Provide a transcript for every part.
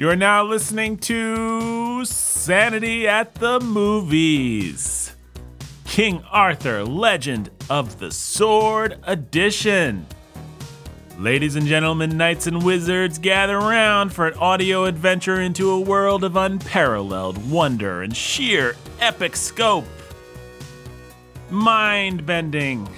You are now listening to Sanity at the Movies King Arthur Legend of the Sword Edition. Ladies and gentlemen, knights and wizards, gather round for an audio adventure into a world of unparalleled wonder and sheer epic scope. Mind bending.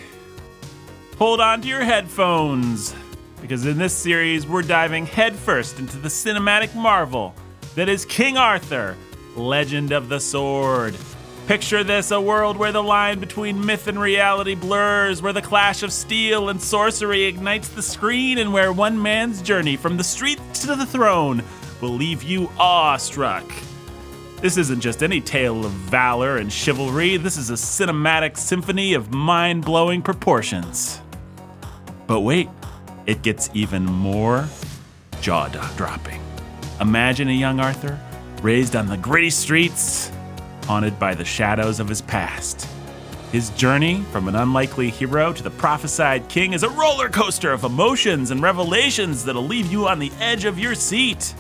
Hold on to your headphones, because in this series, we're diving headfirst into the cinematic marvel that is King Arthur, Legend of the Sword. Picture this a world where the line between myth and reality blurs, where the clash of steel and sorcery ignites the screen, and where one man's journey from the street to the throne will leave you awestruck. This isn't just any tale of valor and chivalry, this is a cinematic symphony of mind blowing proportions. But wait, it gets even more jaw dropping. Imagine a young Arthur raised on the gritty streets haunted by the shadows of his past. His journey from an unlikely hero to the prophesied king is a roller coaster of emotions and revelations that'll leave you on the edge of your seat.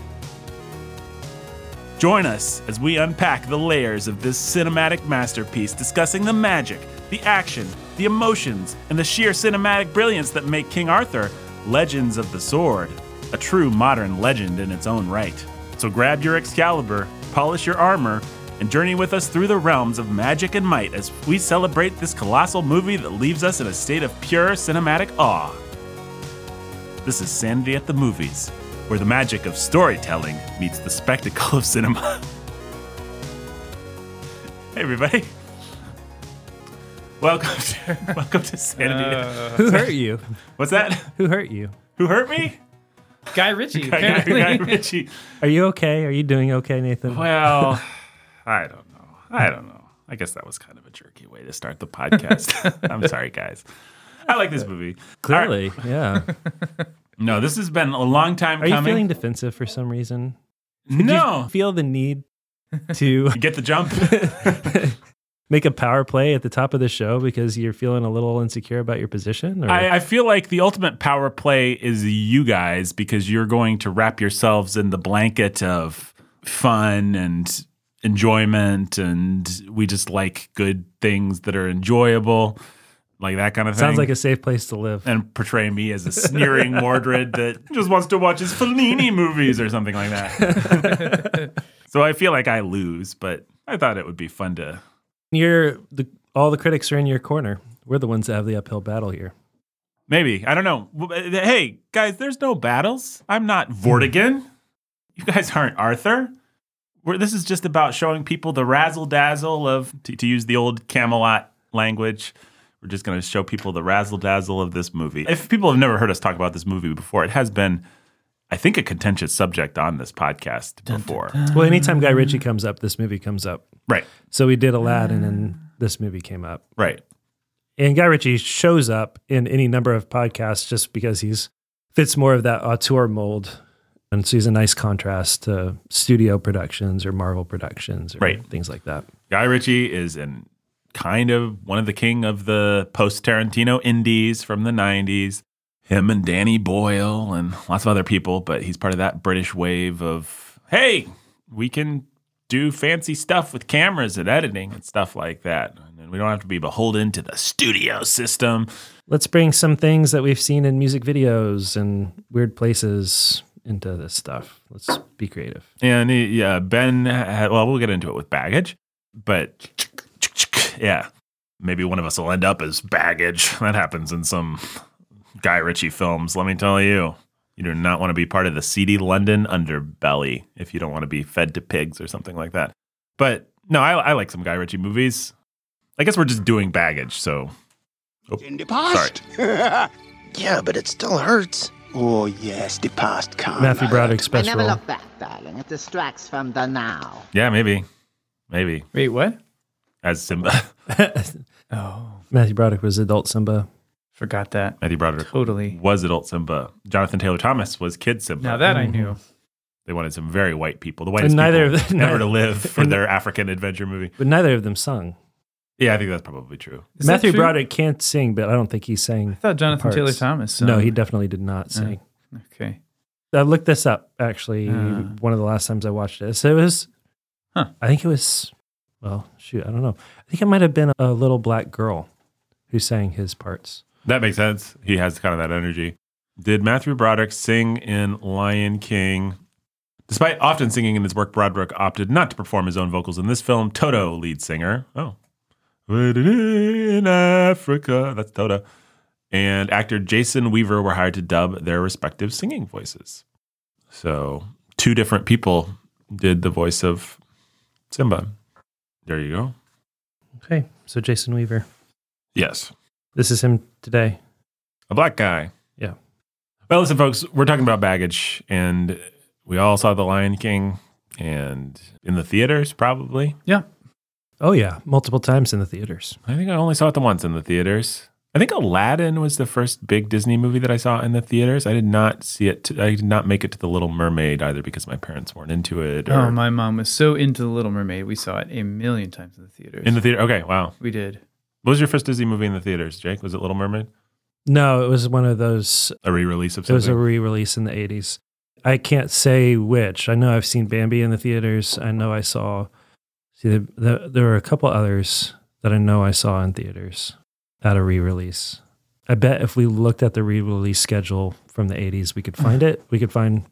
Join us as we unpack the layers of this cinematic masterpiece, discussing the magic, the action, the emotions, and the sheer cinematic brilliance that make King Arthur Legends of the Sword a true modern legend in its own right. So grab your Excalibur, polish your armor, and journey with us through the realms of magic and might as we celebrate this colossal movie that leaves us in a state of pure cinematic awe. This is Sanity at the Movies, where the magic of storytelling meets the spectacle of cinema. hey, everybody. Welcome to, welcome to Sanity. Uh, Who hurt you? What's that? Who hurt you? Who hurt me? Guy Ritchie. Guy, Guy, apparently. Guy Ritchie. Are you okay? Are you doing okay, Nathan? Well, I don't know. I don't know. I guess that was kind of a jerky way to start the podcast. I'm sorry, guys. I like this movie. Clearly, yeah. No, this has been a long time Are you feeling defensive for some reason? Did no, you feel the need to get the jump. Make a power play at the top of the show because you're feeling a little insecure about your position? Or? I, I feel like the ultimate power play is you guys because you're going to wrap yourselves in the blanket of fun and enjoyment, and we just like good things that are enjoyable, like that kind of thing. Sounds like a safe place to live. and portray me as a sneering Mordred that just wants to watch his Fellini movies or something like that. so I feel like I lose, but I thought it would be fun to. You're the all the critics are in your corner. We're the ones that have the uphill battle here. Maybe I don't know. Uh, hey guys, there's no battles. I'm not Vortigern. You guys aren't Arthur. We're, this is just about showing people the razzle dazzle of, to, to use the old Camelot language. We're just going to show people the razzle dazzle of this movie. If people have never heard us talk about this movie before, it has been, I think, a contentious subject on this podcast before. Well, anytime Guy Ritchie comes up, this movie comes up. Right, So we did Aladdin, and then this movie came up. right. And Guy Ritchie shows up in any number of podcasts just because he's fits more of that auteur mold. And so he's a nice contrast to studio productions or Marvel productions or Right. things like that. Guy Ritchie is in kind of one of the king of the post Tarantino indies from the 90s. Him and Danny Boyle and lots of other people, but he's part of that British wave of, hey, we can do fancy stuff with cameras and editing and stuff like that. And we don't have to be beholden to the studio system. Let's bring some things that we've seen in music videos and weird places into this stuff. Let's be creative. And yeah, Ben, had, well, we'll get into it with baggage, but yeah, maybe one of us will end up as baggage. That happens in some Guy Ritchie films, let me tell you. You do not want to be part of the seedy London underbelly if you don't want to be fed to pigs or something like that. But no, I, I like some Guy Ritchie movies. I guess we're just doing baggage, so oh, In the past. Yeah, but it still hurts. Oh, yes, the past can't. Matthew Broderick I special. never look back, darling. It distracts from the now. yeah, maybe, maybe Wait, what? as Simba, Oh, Matthew Broderick was adult Simba. Forgot that. Matthew Broderick Totally. was adult Simba. Jonathan Taylor Thomas was kid Simba. Now that I knew. They wanted some very white people, the whitest And neither people of them- ever to live for their African adventure movie. But neither of them sung. Yeah, I think that's probably true. Is Matthew true? Broderick can't sing, but I don't think he sang. I thought Jonathan parts. Taylor Thomas. sung. No, he definitely did not sing. Okay. I looked this up actually. Uh. one of the last times I watched it, so it was. Huh. I think it was. Well, shoot, I don't know. I think it might have been a little black girl who sang his parts. That makes sense. He has kind of that energy. Did Matthew Broderick sing in Lion King? Despite often singing in his work, Broderick opted not to perform his own vocals in this film. Toto, lead singer. Oh. In Africa. That's Toto. And actor Jason Weaver were hired to dub their respective singing voices. So, two different people did the voice of Simba. There you go. Okay, so Jason Weaver. Yes. This is him today. A black guy. Yeah. Well, listen, folks, we're talking about baggage, and we all saw The Lion King, and in the theaters, probably. Yeah. Oh yeah, multiple times in the theaters. I think I only saw it the once in the theaters. I think Aladdin was the first big Disney movie that I saw in the theaters. I did not see it. To, I did not make it to The Little Mermaid either because my parents weren't into it. Or Oh, my mom was so into The Little Mermaid. We saw it a million times in the theaters. in the theater. Okay, wow. we did. What was your first Disney movie in the theaters, Jake? Was it Little Mermaid? No, it was one of those. A re-release of something? It was a re-release in the '80s. I can't say which. I know I've seen Bambi in the theaters. I know I saw. See, the, the, there were a couple others that I know I saw in theaters at a re-release. I bet if we looked at the re-release schedule from the '80s, we could find it. We could find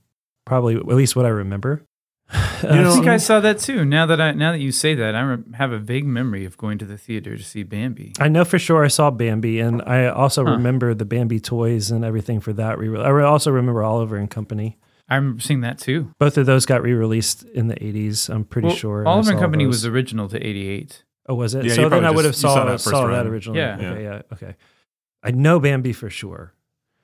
probably at least what I remember. I Uh, think so- I saw that too. Now that I now that you say that, I have a vague memory of going to the theater to see Bambi. I know for sure I saw Bambi, and I also Huh. remember the Bambi toys and everything for that re-release. I also remember Oliver and Company. I remember seeing that too. Both of those got re-released in the '80s. I'm pretty Well, sure. Oliver and Company those. was original to '88. Oh, was it? Yeah, so then I would have just- saw, saw that saw, that originally. Yeah. Okay, yeah. Okay. I know Bambi for sure.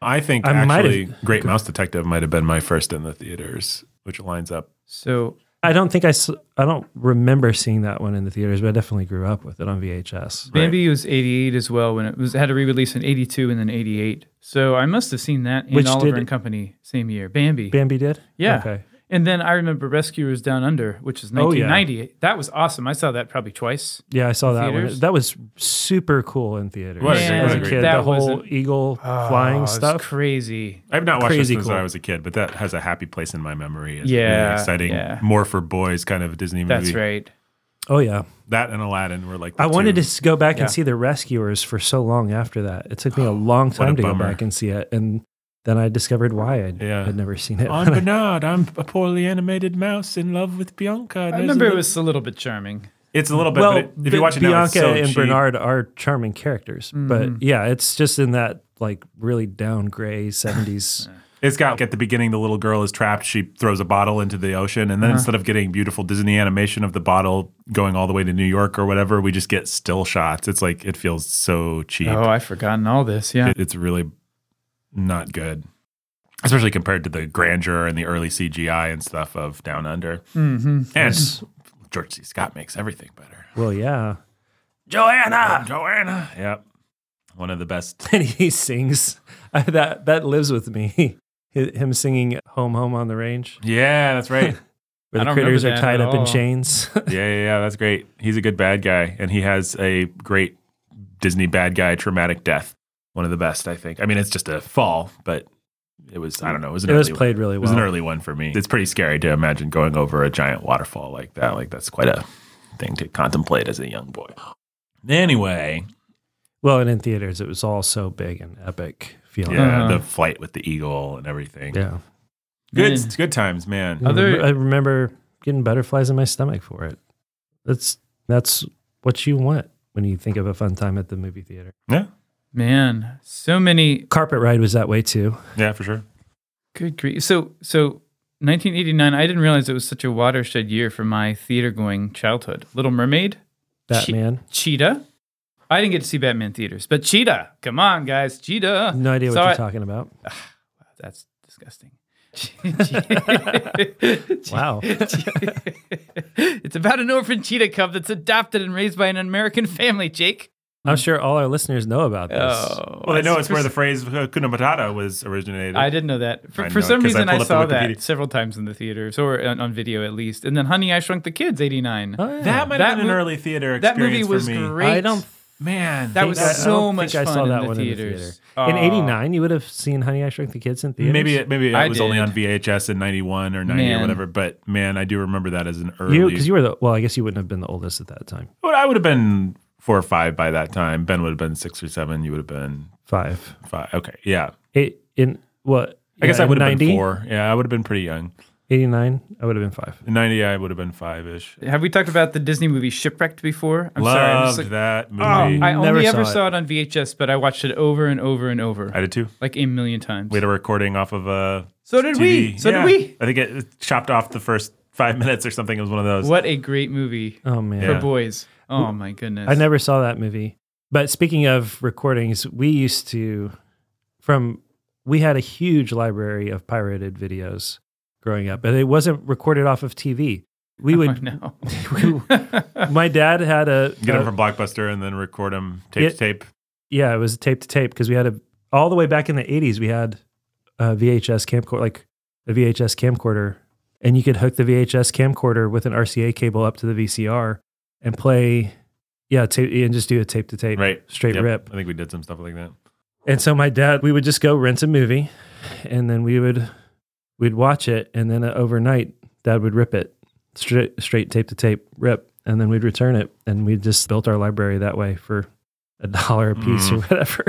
I think I might actually have- Great Mouse Detective might have been my first in the theaters, which lines up. So I don't think I, I don't remember seeing that one in the theaters, but I definitely grew up with it on VHS. Bambi was '88 as well when it was had a re-release in '82 and then '88. So I must have seen that in Which Oliver and Company same year. Bambi. Bambi did. Yeah. Okay. And then I remember Rescuers Down Under, which is Oh, yeah. 1990. That was awesome. I saw that probably twice. Yeah, I saw that Theaters? one. That was super cool in theaters. What a great- as a a great- kid, that the whole wasn't- eagle Oh, flying it's stuff. crazy. I've not watched Crazy it since cool. I was a kid, but that has a happy place in my memory. It's Yeah, really exciting, yeah. more for boys kind of Disney movie. That's right. oh yeah. That and Aladdin were like. the I wanted two. to s- go back Yeah. and see the Rescuers for so long after that. It took me a long What a time to go bummer. back and see it, and then I discovered why I Yeah. had never seen it. I'm Bernard. I'm a poorly animated mouse in love with Bianca. I remember a it was a little bit charming. It's a little bit. well, but it, if you watch it now, it's Bianca so and cheap. Bernard are charming characters, but Mhm. yeah, it's just in that like really down gray seventies. It's got at the beginning, the little girl is trapped. She throws a bottle into the ocean, and then Uh-huh. instead of getting beautiful Disney animation of the bottle going all the way to New York or whatever, we just get still shots. It's like it feels so cheap. Oh, I've forgotten all this. Yeah. It- it's really not good, especially compared to the grandeur and the early CGI and stuff of Down Under. hmm And George C. Scott makes everything better. well, yeah, Joanna, Joanna. Yep, one of the best. and he sings that. That lives with me. Him singing "Home, Home on the Range," Yeah, that's right. where the critters are tied at up in chains. yeah, yeah, yeah, that's great. He's a good bad guy, and he has a great Disney bad guy traumatic death. One of the best, I think. I mean, it's just a fall, but it was I don't know. It was an it was early played really well. It was an early one for me. It's pretty scary to imagine going over a giant waterfall like that. Like that's quite a thing to contemplate as a young boy. Anyway, well, and in theaters, it was all so big and epic feeling. yeah, Uh-huh. the flight with the eagle and everything. yeah. Good, Man. good times, man. Other, I remember getting butterflies in my stomach for it. That's that's what you want when you think of a fun time at the movie theater. Yeah, Man, so many Carpet ride was that way too. yeah, for sure. good grief. So, so 1989. I didn't realize it was such a watershed year for my theater going childhood. Little Mermaid, Batman. Cheetah. I didn't get to see Batman theaters, but Cheetah. Come on, guys, Cheetah. No idea what Saw you're it. talking about. That's disgusting. Wow. it's about an orphan cheetah cub that's adopted and raised by an American family, Jake. I'm sure all our listeners know about this. Oh, Well, they know it's where the phrase Kuna Matata was originated. I didn't know that. For, I for know, some 'cause I reason, I, pulled saw that several times in the theaters or on, on video at least. And then Honey, I Shrunk the Kids, 89. Oh, yeah. that might That have been an early theater that movie experience was for me. great. I don't Man, That was I- I so much think I fun saw in that the one theaters. in the theater. Oh. In '89, you would have seen Honey I Shrunk the Kids in theaters. maybe it, maybe it I was only on VHS in '91 or '90 or whatever. But man, I do remember that as an early. you because you were the well. I guess you wouldn't have been the oldest at that time. Well, I would have been four or five by that time. Ben would have been six or seven. You would have been Five. five. Okay, yeah. Eight in what? I guess I would have 90, been four. Yeah, I would have been pretty young. 89. I would have been five. In '90, I would have been five ish. Have we talked about the Disney movie Shipwrecked before? I'm sorry. I'm Loved just like, that oh, movie. Oh, I Never only saw ever it. saw it on VHS, but I watched it over and over and over, I did too. like a million times. We had a recording off of a. So did TV. we. So Yeah. did we. I think it chopped off the first five minutes or something. It was one of those. What a great movie Oh man. for Yeah. boys. Oh my goodness. I never saw that movie. But speaking of recordings, we used to from we had a huge library of pirated videos growing up, but it wasn't recorded off of TV. We Oh, would no. my dad had a, Get them a- from Blockbuster and then record them tape Yeah. to tape. yeah, it was tape to tape because we had a all the way back in the 80s we had a VHS camcorder like a VHS camcorder and you could hook the VHS camcorder with an RCA cable up to the VCR and play yeah, tape and just do a tape to tape Right. straight Yep. rip. I think we did some stuff like that. And so my dad, we would just go rent a movie, and then we would we'd watch it, and then uh, overnight, Dad would rip it straight straight tape to tape rip, and then we'd return it, and we just built our library that way for a dollar a piece or whatever.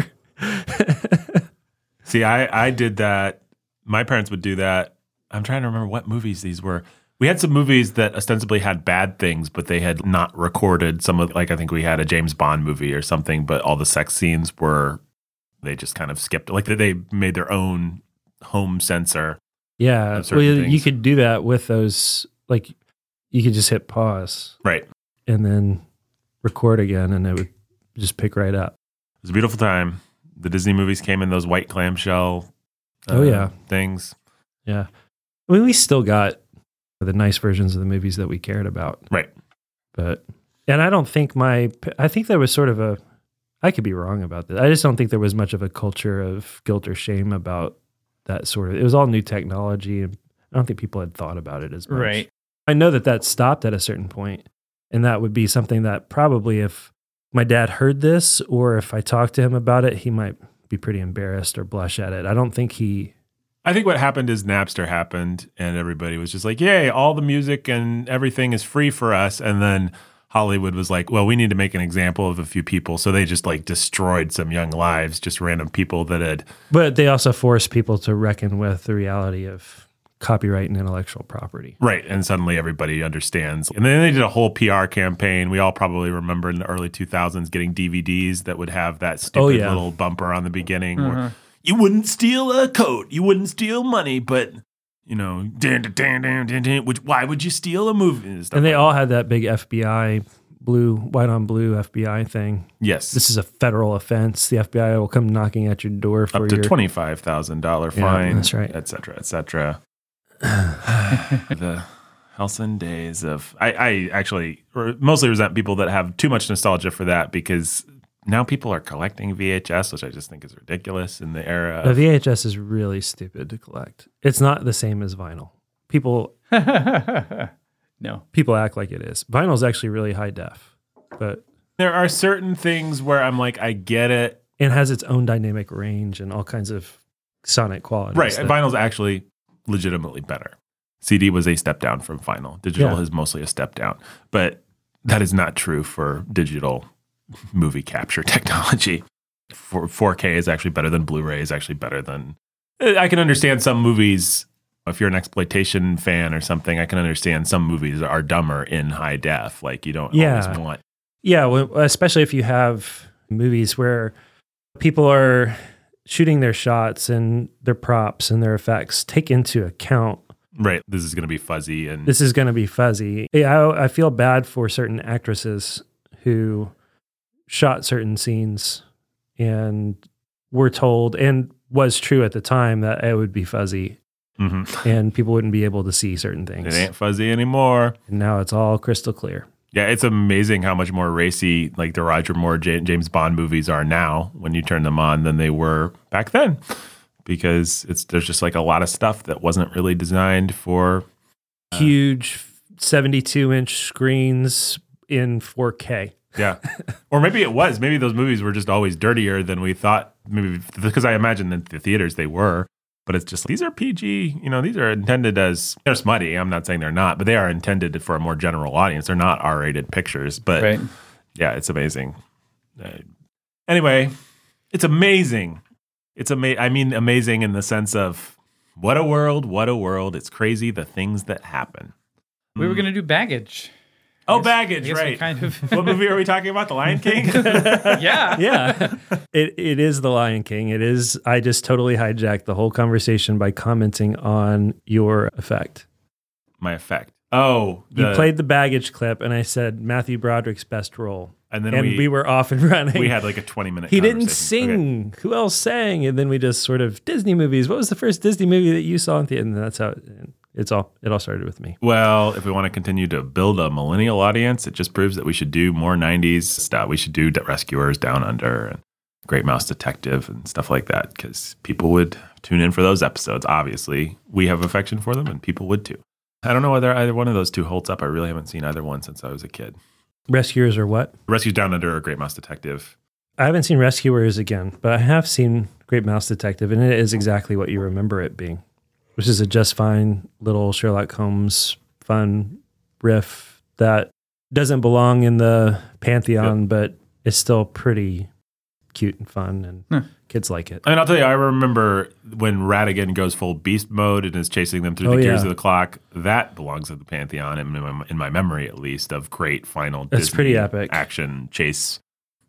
See, I I did that. My parents would do that. I'm trying to remember what movies these were. We had some movies that ostensibly had bad things, but they had not recorded some of like I think we had a James Bond movie or something, but all the sex scenes were they just kind of skipped like they made their own home censor. yeah, well, you could do that with those. Like, you could just hit pause Right. And then record again, and it would just pick right up. It was a beautiful time. The Disney movies came in those white clamshell uh, Oh, yeah. things. Yeah, I mean, we still got the nice versions of the movies that we cared about. Right. but and I don't think my I think there was sort of a I could be wrong about this. I just don't think there was much of a culture of guilt or shame about that sort of. It was all new technology, and I don't think people had thought about it as much. Right. I know that that stopped at a certain point, and that would be something that probably if my dad heard this or if I talked to him about it, he might be pretty embarrassed or blush at it. I don't think he. I think what happened is Napster happened and everybody was just like, yay, all the music and everything is free for us. And then Hollywood was like, well, we need to make an example of a few people. So they just like destroyed some young lives, just random people that had. But they also forced people to reckon with the reality of copyright and intellectual property. Right. And suddenly everybody understands. And then they did a whole PR campaign. We all probably remember in the early 2000s getting DVDs that would have that oh, stupid Oh, yeah. little bumper on the beginning where you wouldn't steal a coat, you wouldn't steal money, but. You know, dan, dan, dan, dan, dan, dan, which why would you steal a movie? And, And they like all had that big FBI blue, white on blue FBI thing. Yes. This is a federal offense. The FBI will come knocking at your door for up to your twenty five thousand dollar Yeah, fine. that's right. et cetera, et cetera. the halcyon days of I, I actually mostly resent people that have too much nostalgia for that because now people are collecting VHS, which I just think is ridiculous in the era. The VHS is really stupid to collect. It's not the same as vinyl. People no. people act like it is. Vinyl is actually really high def, but there are certain things where I'm like, I get it. it has its own dynamic range and all kinds of sonic quality. Right. that- Vinyl's actually legitimately better. CD was a step down from vinyl. Digital Yeah. is mostly a step down. But that is not true for digital movie capture technology. For 4K is actually better than Blu-ray is actually better than eh, I can understand some movies if you're an exploitation fan or something, I can understand some movies are dumber in high def. Like you don't Yeah. always want Yeah, well, especially if you have movies where people are shooting their shots and their props and their effects take into account right. This is gonna be fuzzy and this is going to be fuzzy. Yeah, I, I feel bad for certain actresses who shot certain scenes and were told and was true at the time that it would be fuzzy Mhm. and people wouldn't be able to see certain things. it ain't fuzzy anymore. And now it's all crystal clear. Yeah, it's amazing how much more racy like the Roger Moore James Bond movies are now when you turn them on than they were back then, because it's there's just like a lot of stuff that wasn't really designed for. Huge 72 inch screens in 4K. Yeah. or maybe it was. Maybe those movies were just always dirtier than we thought. Maybe because I imagine in the theaters they were. But it's just these are PG. You know, these are intended as they're smutty. I'm not saying they're not, but they are intended for a more general audience. They're not R-rated pictures. But Right. yeah, it's amazing. Uh, anyway, it's amazing. It's ama- I mean, amazing in the sense of what a world, what a world. It's crazy the things that happen. We were gonna do baggage. Oh, I baggage, right? kind of- what movie are we talking about? The Lion King. yeah. yeah it, it is the lion king it is i just totally hijacked the whole conversation by commenting on your effect My effect. Oh, you played the baggage clip and i said matthew broderick's best role and then and we, we, were off and running we had like a 20 minute. he didn't conversation. Okay. sing who else sang and then we just sort of disney movies what was the first disney movie that you saw in the end and that's how it, it's all it all started with me Well, if we want to continue to build a millennial audience, it just proves that we should do more 90s stuff. We should do Rescuers Down Under and Great Mouse Detective and stuff like that because people would tune in for those episodes. Obviously, we have affection for them and people would too. I don't know whether either one of those two holds up. I really haven't seen either one since I was a kid. rescuers or what Rescuers Down Under or Great Mouse Detective. i haven't seen rescuers again but i have seen great mouse detective and it is exactly what you remember it being which is a just fine little sherlock holmes fun riff that doesn't belong in the pantheon but is still pretty cute and fun and Huh. kids like it I mean, I'll tell you, I remember when Ratigan goes full beast mode and is chasing them through Oh, the gears yeah. of the clock. That belongs at the pantheon, in my, in my memory at least, of great final. That's Disney pretty epic. action chase,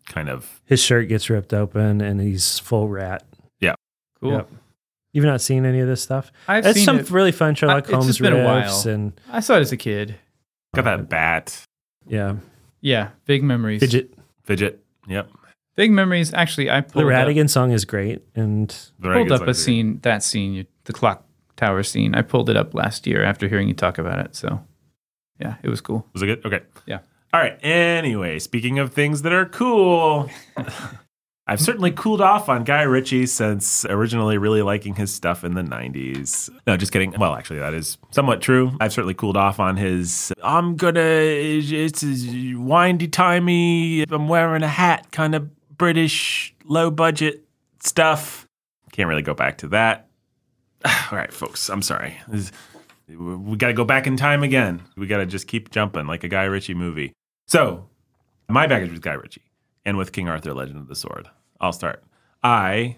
kind of. his shirt gets ripped open and he's full rat Yeah, Cool. Yep. You've not seen any of this stuff I've it's seen some it. really fun sherlock it's holmes just been a riffs while. and I saw it as a kid. Got that bat yeah Yeah, big memories. fidget fidget. Yep. Big memories. Actually, I the pulled The ratigan song is great and The pulled Ratigan's up like a scene. That scene, you, the clock tower scene. I pulled it up last year after hearing you talk about it. So, yeah, it was cool. Was it good? Okay. Yeah. All right. Anyway, speaking of things that are cool, I've certainly cooled off on Guy Ritchie since originally really liking his stuff in the 90s. No, just kidding. Well, actually, that is somewhat true. I've certainly cooled off on his, I'm gonna, it's windy timey, I'm wearing a hat kind of British low budget stuff. Can't really go back to that. All right, folks, I'm sorry. We got to go back in time again. We got to just keep jumping like a Guy Ritchie movie. So, my baggage with Guy Ritchie and with King Arthur Legend of the Sword. I'll start. I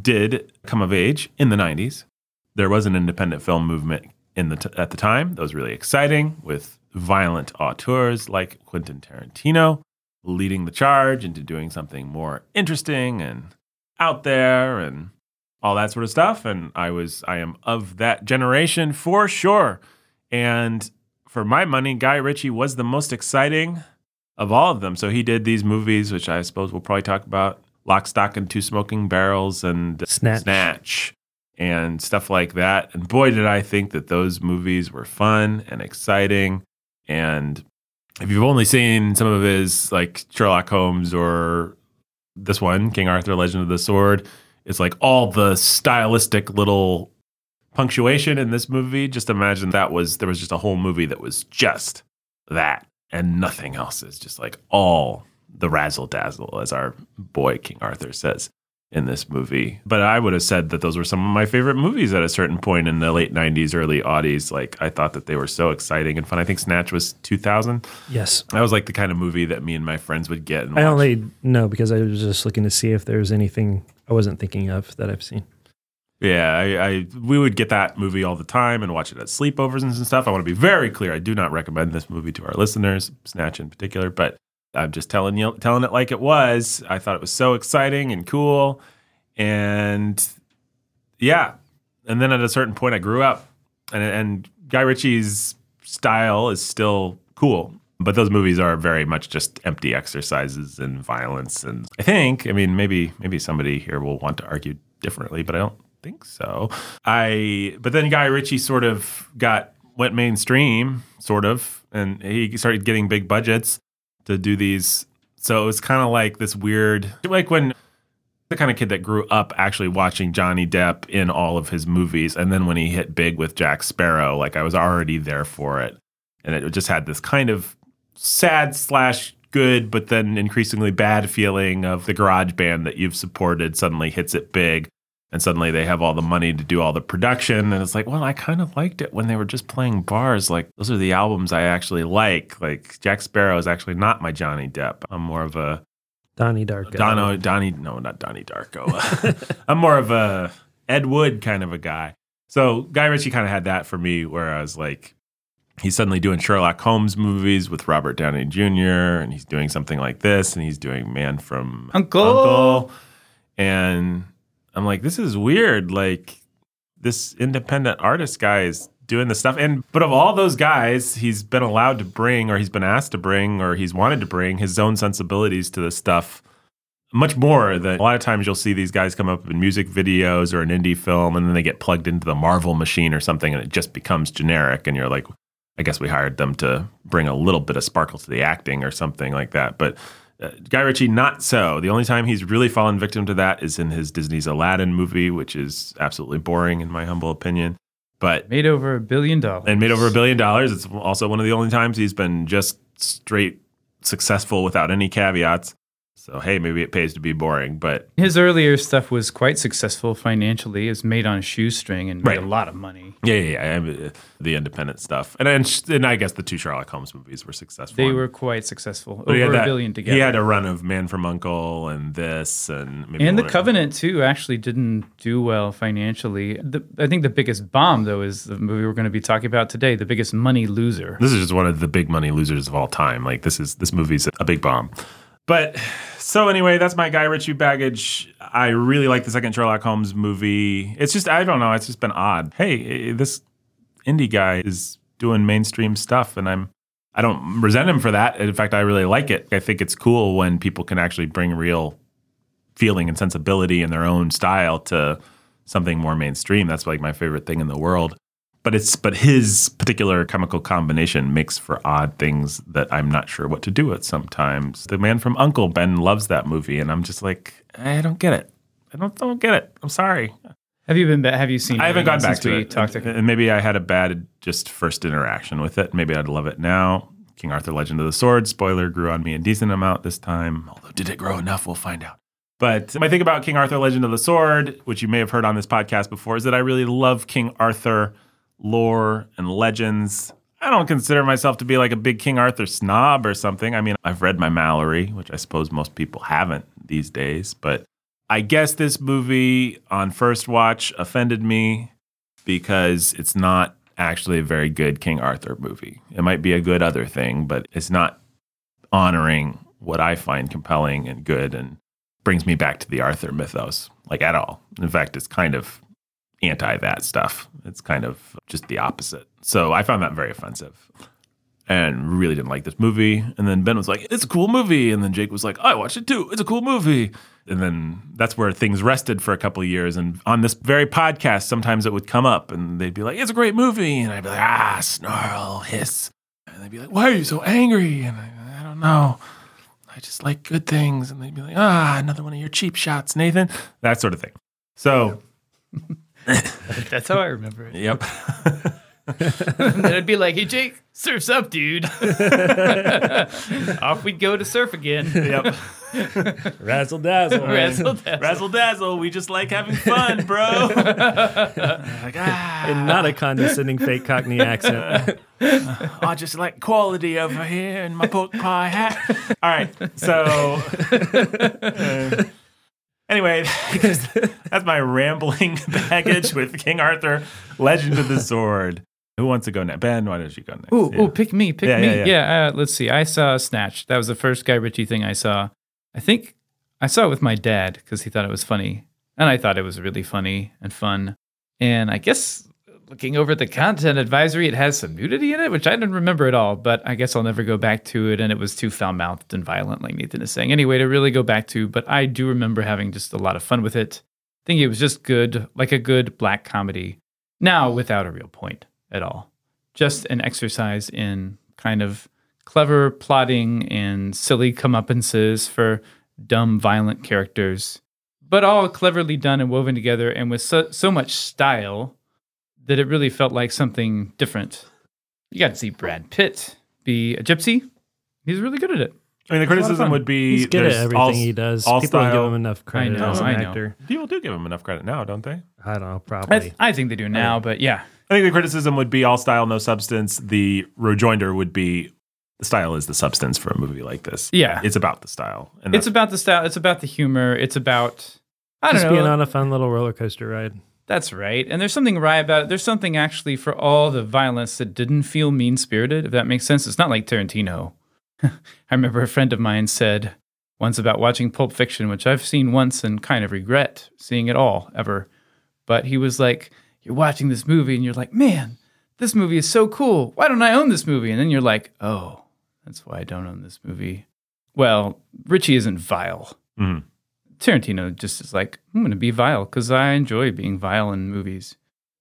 did come of age in the 90s. There was an independent film movement in the t- at the time that was really exciting with violent auteurs like Quentin Tarantino leading the charge into doing something more interesting and out there and all that sort of stuff. And I was, I am of that generation for sure. And for my money, Guy Ritchie was the most exciting of all of them. So he did these movies, which I suppose we'll probably talk about Lock, Stock, and Two Smoking Barrels and Snatch. Snatch and stuff like that. And boy, did I think that those movies were fun and exciting. And if you've only seen some of his, like Sherlock Holmes or this one, King Arthur Legend of the Sword, it's like all the stylistic little punctuation in this movie. Just imagine that was there was just a whole movie that was just that and nothing else. It's just like all the razzle dazzle, as our boy King Arthur says in this movie. But I would have said that those were some of my favorite movies at a certain point in the late 90s, early aughties. Like I thought that they were so exciting and fun. I think Snatch was 2000. yes That was like the kind of movie that me and my friends would get and I only know because I was just looking to see if there's anything I wasn't thinking of that I've seen. Yeah, I, I we would get that movie all the time and watch it at sleepovers and stuff. I want to be very clear. I do not recommend this movie to our listeners, Snatch in particular, but I'm just telling you telling it like it was. I thought it was so exciting and cool. And yeah. And then at a certain point I grew up and and Guy Ritchie's style is still cool. But those movies are very much just empty exercises in violence and I think, I mean maybe maybe somebody here will want to argue differently, but I don't think so. I but then Guy Ritchie sort of got went mainstream, sort of, and he started getting big budgets to do these. So it was kind of like this weird, like when the kind of kid that grew up actually watching Johnny Depp in all of his movies, and then when he hit big with Jack Sparrow, like I was already there for it, and it just had this kind of sad slash good but then increasingly bad feeling of the garage band that you've supported suddenly hits it big and suddenly they have all the money to do all the production and it's like well i kind of liked it when they were just playing bars like those are the albums i actually like like jack sparrow is actually not my johnny depp i'm more of a Donnie Darko. Dono, Donnie, no, not Donnie Darko. I'm more of a Ed Wood kind of a guy. So Guy Ritchie kind of had that for me, where I was like, he's suddenly doing Sherlock Holmes movies with Robert Downey Jr. and he's doing something like this, and he's doing Man from Uncle. Uncle, and I'm like, this is weird. Like this independent artist guy is doing this stuff. And but of all those guys, he's been allowed to bring, or he's been asked to bring, or he's wanted to bring his own sensibilities to this stuff. Much more than a lot of times you'll see these guys come up in music videos or an indie film, and then they get plugged into the Marvel machine or something, and it just becomes generic. And you're like, I guess we hired them to bring a little bit of sparkle to the acting or something like that. But uh, Guy Ritchie, not so. The only time he's really fallen victim to that is in his Disney's Aladdin movie, which is absolutely boring in my humble opinion. But Made over a billion dollars. and made over a billion dollars. It's also one of the only times he's been just straight successful without any caveats. So hey, maybe it pays to be boring, but His earlier stuff was quite successful financially. It's made on a shoestring and made Right. a lot of money. yeah, yeah, yeah the independent stuff, and then and I guess the two Sherlock Holmes movies were successful. They were quite successful. but Over had a billion together. He had a run of Man from Uncle and this and maybe and the Covenant too actually didn't do well financially. The, I think the biggest bomb though is the movie we're going to be talking about today, the biggest money loser. This is just one of the big money losers of all time. Like this is this movie's a big bomb. But so anyway, that's my Guy Ritchie baggage. I really like the second Sherlock Holmes movie. It's just I don't know. It's just been odd. Hey, this indie guy is doing mainstream stuff, and I'm I don't resent him for that. In fact, I really like it. I think it's cool when people can actually bring real feeling and sensibility in their own style to something more mainstream. That's like my favorite thing in the world but it's but his particular chemical combination makes for odd things that I'm not sure what to do with sometimes. The man from Uncle Ben loves that movie, and I'm just like, I don't get it. I don't don't get it. I'm sorry. Have you been? ba- Have you seen? I haven't gone back to it. Talked to, and maybe I had a bad just first interaction with it. Maybe I'd love it now. King Arthur: Legend of the Sword. Spoiler grew on me a decent amount this time. Although did it grow enough? We'll find out. But my thing about King Arthur: Legend of the Sword, which you may have heard on this podcast before, is that I really love King Arthur lore and legends. I don't consider myself to be like a big King Arthur snob or something. I mean, I've read my Malory, which I suppose most people haven't these days, but I guess this movie on first watch offended me because it's not actually a very good King Arthur movie. It might be a good other thing, but it's not honoring what I find compelling and good and brings me back to the Arthur mythos, like at all. In fact, it's kind of anti that stuff. It's kind of just the opposite. So I found that very offensive and really didn't like this movie. And then Ben was like, it's a cool movie. And then Jake was like, I watched it too. It's a cool movie. And then that's where things rested for a couple of years. And on this very podcast, sometimes it would come up and they'd be like, it's a great movie. And I'd be like, ah, snarl, hiss. And they'd be like, why are you so angry? And I, I don't know. I just like good things. And they'd be like, ah, another one of your cheap shots, Nathan. That sort of thing. So, that's how I remember it. yep. and then I'd be like, "Hey, Jake, surf's up, dude." Off we'd go to surf again. yep. Razzle dazzle. Razzle dazzle. Razzle dazzle. We just like having fun, bro. like, ah. And not a condescending fake Cockney accent. I just like quality over here in my pork pie hat. All right, so uh, anyway, that's my rambling baggage with King Arthur, Legend of the Sword. Who wants to go next? Ben, why don't you go next? Ooh, Yeah. ooh, pick me, pick Yeah, me. yeah, Yeah, uh, let's see. I saw Snatch. That was the first Guy Ritchie thing I saw. I think I saw it with my dad because he thought it was funny, and I thought it was really funny and fun. And I guess looking over the content advisory, it has some nudity in it, which I didn't remember at all. But I guess I'll never go back to it, and it was too foul mouthed and violent, like Nathan is saying. Anyway, to really go back to, but I do remember having just a lot of fun with it. I think it was just good, like a good black comedy. Now without a real point at all just an exercise in kind of clever plotting and silly comeuppances for dumb, violent characters, but all cleverly done and woven together and with so, so much style that it really felt like something different. You got to see Brad Pitt be a gypsy. He's really good at it. I mean, the criticism would be He's good at everything all- he does. all People don't give him enough credit I know, as an I know. actor. People do give him enough credit now, don't they? I don't know, I, probably. th- I think they do now, but yeah. I think the criticism would be all style, no substance. The rejoinder would be the style is the substance for a movie like this. Yeah. It's about the style. And It's about the style. It's about the humor. It's about I don't Just know. being on a fun little roller coaster ride. That's right. And there's something wry about it. There's something actually for all the violence that didn't feel mean spirited, if that makes sense. It's not like Tarantino. I remember a friend of mine said once about watching Pulp Fiction, which I've seen once and kind of regret seeing it all ever. But he was like, You're watching this movie and you're like, Man, this movie is so cool. Why don't I own this movie? And then you're like, Oh, that's why I don't own this movie. Well, Ritchie isn't vile. Mhm. Tarantino just is like, I'm going to be vile because I enjoy being vile in movies.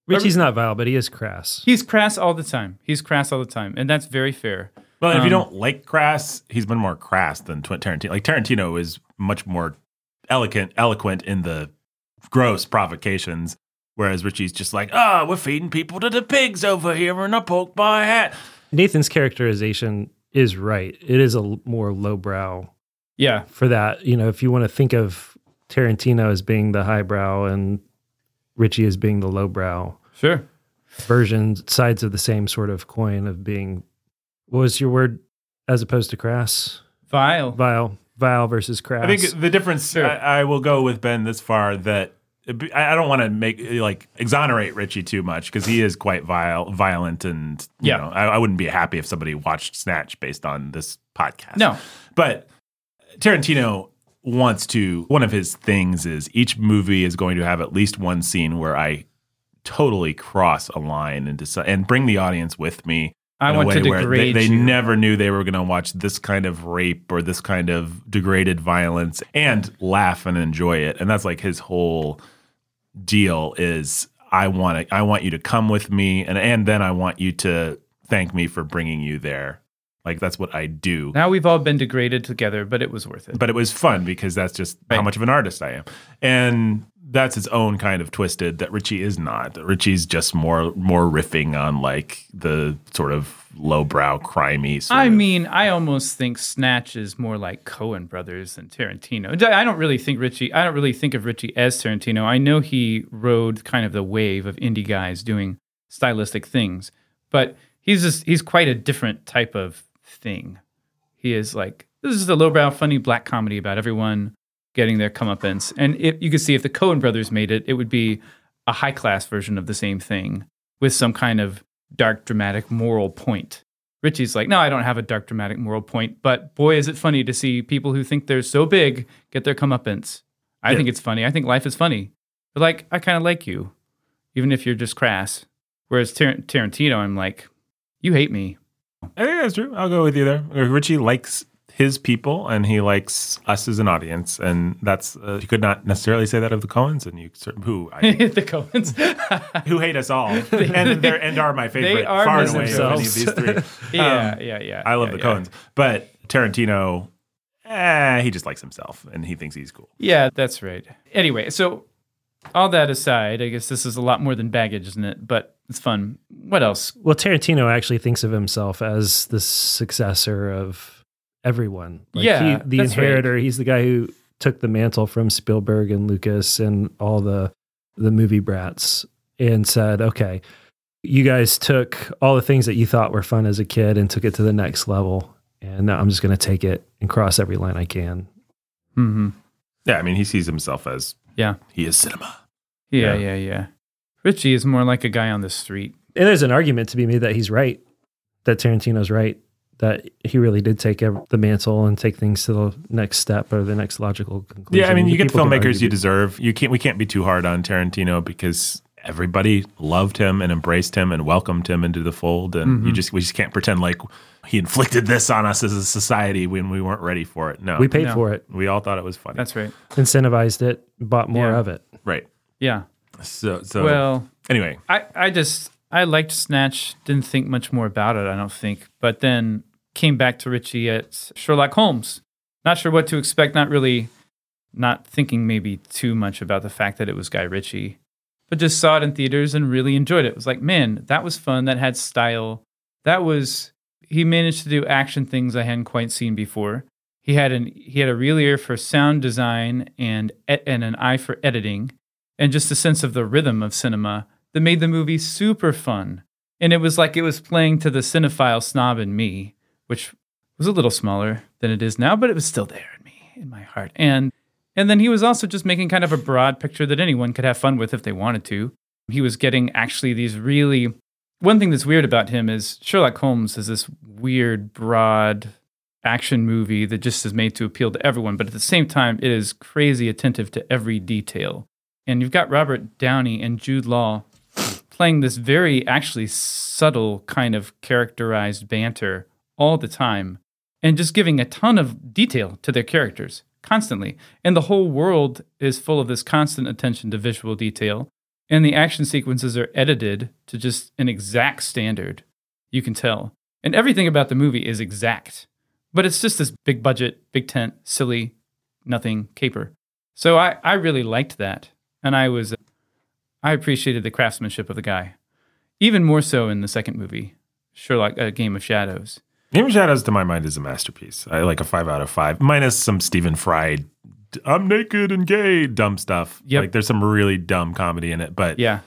Ritchie's not vile, but he is crass. He's crass all the time. He's crass all the time, and that's very fair. Well, if you Um, don't like crass, he's been more crass than Tw- Tarantino. Like Tarantino is much more eloquent, eloquent in the gross provocations, whereas Ritchie's just like, "Ah, we're feeding people to the pigs over here, and I poke my hat." Nathan's characterization is right. It is a l- more lowbrow Yeah, for that. You know, if you want to think of Tarantino as being the highbrow and Ritchie as being the lowbrow sure. version, sides of the same sort of coin of being. What was your word as opposed to crass? Vile. Vile, vile versus crass. I think the difference. Sure. I, I will go with Ben this far that I I don't want to make like exonerate Ritchie too much because he is quite vile, violent, and you Yeah. know, I, I wouldn't be happy if somebody watched Snatch based on this podcast. No. but Tarantino wants to. One of his things is each movie is going to have at least one scene where I totally cross a line and decide and bring the audience with me. I want to degrade they, they never knew they were going to watch this kind of rape or this kind of degraded violence and laugh and enjoy it. And that's like his whole deal is I want to I want you to come with me and and then I want you to thank me for bringing you there. Like that's what I do. Now we've all been degraded together, but it was worth it. But it was fun because that's just how much of an artist I am. And that's its own kind of twisted that Ritchie is not. Ritchie's just more more riffing on like the sort of lowbrow crimey sort I of- mean, I almost think Snatch is more like Coen Brothers than Tarantino. I don't really think Ritchie. I don't really think of Ritchie as Tarantino. I know he rode kind of the wave of indie guys doing stylistic things, but he's just he's quite a different type of thing. He is like this is the lowbrow, funny black comedy about everyone getting their comeuppance, and if you could see if the Coen Brothers made it, it would be a high class version of the same thing with some kind of dark, dramatic moral point. Ritchie's like, no, I don't have a dark, dramatic moral point, but boy, is it funny to see people who think they're so big get their comeuppance. I Yeah. think it's funny. I think life is funny. But like, I kind of like you, even if you're just crass. Whereas Tar- Tarantino, I'm like, you hate me. I think that's true. I'll go with you there. Ritchie likes his people and he likes us as an audience. And that's, uh, you could not necessarily say that of the Coens and you, who, I, the Coens. who hate us all and, they're, and are my favorite they are far and away of any of these themselves. three. yeah, Um, yeah, yeah. I love yeah, the yeah. Coens, but Tarantino, eh, he just likes himself and he thinks he's cool. Yeah, that's right. Anyway, so all that aside, I guess this is a lot more than baggage, isn't it? But it's fun. What else? Well, Tarantino actually thinks of himself as the successor of everyone. Yeah, he, the that's right. inheritor. He's the guy who took the mantle from Spielberg and Lucas and all the the movie brats and said, "Okay, you guys took all the things that you thought were fun as a kid and took it to the next level, and now I'm just going to take it and cross every line I can." Mm-hmm. Yeah, I mean, he sees himself as Yeah. he is cinema. Yeah, Yeah. yeah, yeah. Ritchie is more like a guy on the street. And there's an argument to be made that he's right, that Tarantino's right, that he really did take the mantle and take things to the next step or the next logical conclusion. Yeah, I mean, you get the filmmakers you deserve. You can't. We can't be too hard on Tarantino because everybody loved him and embraced him and welcomed him into the fold, and Mm-hmm. you just we just can't pretend like he inflicted this on us as a society when we weren't ready for it. No, We paid No. for it, we all thought it was funny. That's right. incentivized it, bought more Yeah. of it. right. Yeah. So, so Well, anyway, I, I just I liked Snatch. Didn't think much more about it. I don't think. But then came back to Ritchie at Sherlock Holmes. Not sure what to expect. Not really. Not thinking maybe too much about the fact that it was Guy Ritchie, but just saw it in theaters and really enjoyed it. It was like, man, that was fun. That had style. That was he managed to do action things I hadn't quite seen before. He had an he had a real ear for sound design and and an eye for editing, and just a sense of the rhythm of cinema that made the movie super fun. And it was like it was playing to the cinephile snob in me, which was a little smaller than it is now, but it was still there in me, in my heart. And and then he was also just making kind of a broad picture that anyone could have fun with if they wanted to. He was getting actually these really one thing that's weird about him is Sherlock Holmes is this weird, broad action movie that just is made to appeal to everyone, but at the same time, it is crazy attentive to every detail. And you've got Robert Downey and Jude Law playing this very actually subtle kind of characterized banter all the time and just giving a ton of detail to their characters constantly. And the whole world is full of this constant attention to visual detail. And the action sequences are edited to just an exact standard. You can tell. And everything about the movie is exact. But it's just this big budget, big tent, silly, nothing caper. So I, I really liked that. And I was I appreciated the craftsmanship of the guy. Even more so in the second movie, Sherlock A Game of Shadows. Game of Shadows, to my mind, is a masterpiece. I like a five out of five, minus some Stephen Fry, I'm naked and gay, dumb stuff. Yep. Like there's some really dumb comedy in it, but Yeah.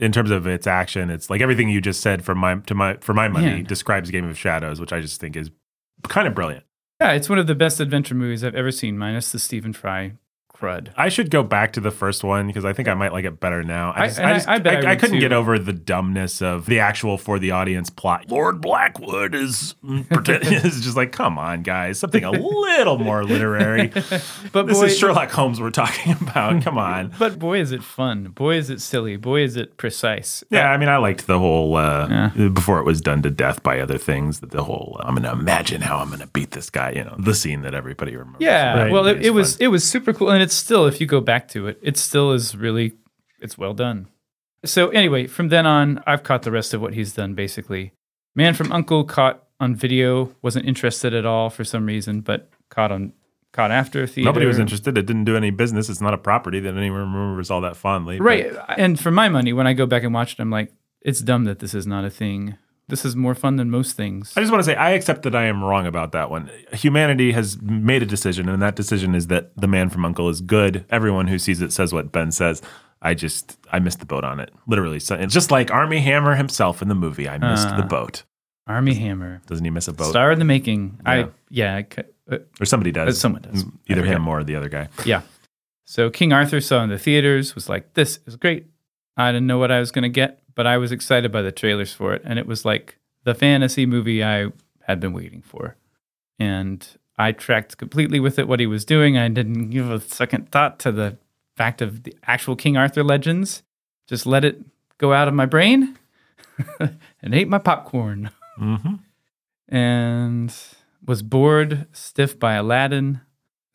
in terms of its action, it's like everything you just said for my to my for my money Yeah. describes Game of Shadows, which I just think is kind of brilliant. Yeah, it's one of the best adventure movies I've ever seen, minus the Stephen Fry crud. I should go back to the first one because I think I might like it better now. I I- just, I, I- just, I bet I I, would couldn't too. get over the dumbness of the actual for the audience plot. Lord Blackwood is pretend- it's just like, come on, guys, something a little more literary. But This boy, is Sherlock Holmes we're talking about. Come on. but boy, is it fun. Boy, is it silly. Boy, is it precise. Yeah, I mean, I liked the whole uh, Yeah. before it was done to death by other things. That the whole I'm gonna imagine how I'm gonna beat this guy. You know, the scene that everybody remembers. Yeah, Right. well, it, it was fun. it was super cool, and it's still, if you go back to it, it still is really, it's well done. So anyway, from then on, I've caught the rest of what he's done. Basically, Man from Uncle caught on video, wasn't interested at all for some reason, but caught on caught after theater. Nobody was interested. It didn't do any business. It's not a property that anyone remembers all that fondly. but- right? And for my money, when I go back and watch it, I'm like, it's dumb that this is not a thing. This is more fun than most things. I just want to say I accept that I am wrong about that one. Humanity has made a decision, and that decision is that the man from Uncle is good. Everyone who sees it says what Ben says. I just I missed the boat on it, literally. So it's just like Armie Hammer himself in the movie. I missed the Uh, boat. Armie Hammer, Doesn't he miss a boat? star in the making. Yeah. I yeah, I uh, Or somebody does. Someone does. Either him or the other guy. Yeah. So King Arthur saw in the theaters, was like, this is great. I didn't know what I was going to get, but I was excited by the trailers for it. And it was like the fantasy movie I had been waiting for. And I tracked completely with it what he was doing. I didn't give a second thought to the fact of the actual King Arthur legends. Just let it go out of my brain and ate my popcorn Mm-hmm. and was bored stiff by Aladdin.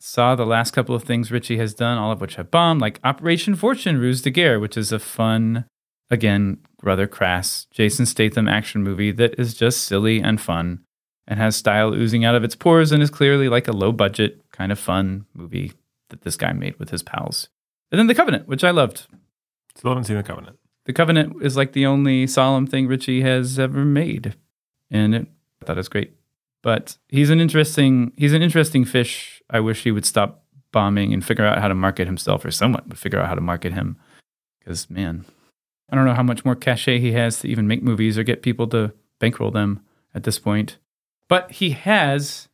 Saw the last couple of things Ritchie has done, all of which have bombed, like Operation Fortune Ruse de Guerre, which is a fun, again, rather crass Jason Statham action movie that is just silly and fun and has style oozing out of its pores and is clearly like a low budget, kind of fun movie that this guy made with his pals. And then The Covenant, which I loved. Still haven't seen the Covenant. The Covenant is like the only solemn thing Ritchie has ever made, and it, I thought it was great. But he's an interesting he's an interesting fish. I wish he would stop bombing and figure out how to market himself, or someone would figure out how to market him. Because man, I don't know how much more cachet he has to even make movies or get people to bankroll them at this point. But he has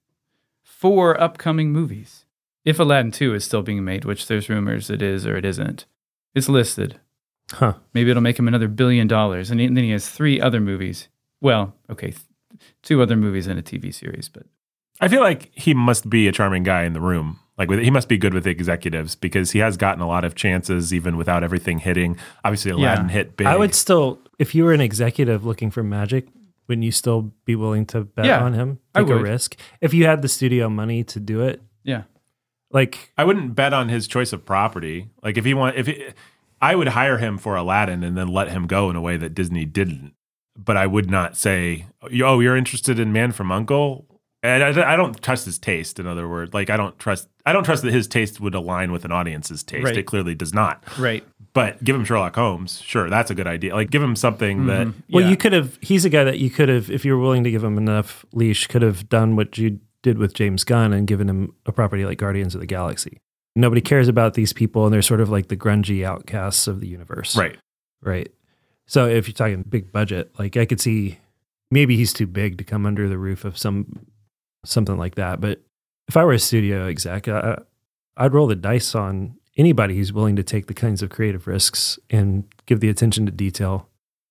four upcoming movies. If Aladdin 2 is still being made, which there's rumors it is or it isn't, it's listed. Huh. Maybe it'll make him another billion dollars. And then he has three other movies. Well, okay, two other movies and a TV series, but I feel like he must be a charming guy in the room. Like with, he must be good with executives because he has gotten a lot of chances even without everything hitting. Obviously, Aladdin Yeah. hit big. I would still, if you were an executive looking for magic, wouldn't you still be willing to bet Yeah, on him? I Take a risk if you had the studio money to do it. yeah. Like, I wouldn't bet on his choice of property. Like if he want, if he, I would hire him for Aladdin and then let him go in a way that Disney didn't. But I would not say, "Oh, you're interested in Man from Uncle." And I, I don't trust his taste. In other words, like I don't trust. I don't trust that his taste would align with an audience's taste. Right. It clearly does not. Right. But give him Sherlock Holmes. Sure, that's a good idea. Like give him something that mm-hmm. well, Yeah. you could have. He's a guy that you could have, if you were willing to give him enough leash, could have done what you did with James Gunn and given him a property like Guardians of the Galaxy. Nobody cares about these people, and they're sort of like the grungy outcasts of the universe. Right. Right. So if you're talking big budget, like I could see maybe he's too big to come under the roof of some something like that. But if I were a studio exec, I, I'd roll the dice on anybody who's willing to take the kinds of creative risks and give the attention to detail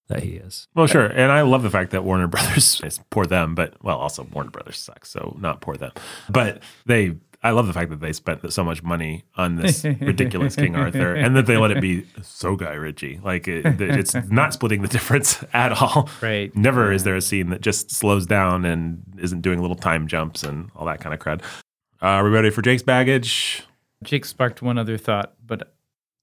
that he is. Well, sure. And I love the fact that Warner Brothers is poor them, but well, also Warner Brothers sucks, so not poor them. But they I love the fact that they spent so much money on this ridiculous King Arthur and that they let it be so Guy Ritchie. Like it, it's not splitting the difference at all. Right. Never is there a scene that just slows down and isn't doing little time jumps and all that kind of crud. Uh, are we ready for Jake's baggage? Jake sparked one other thought, but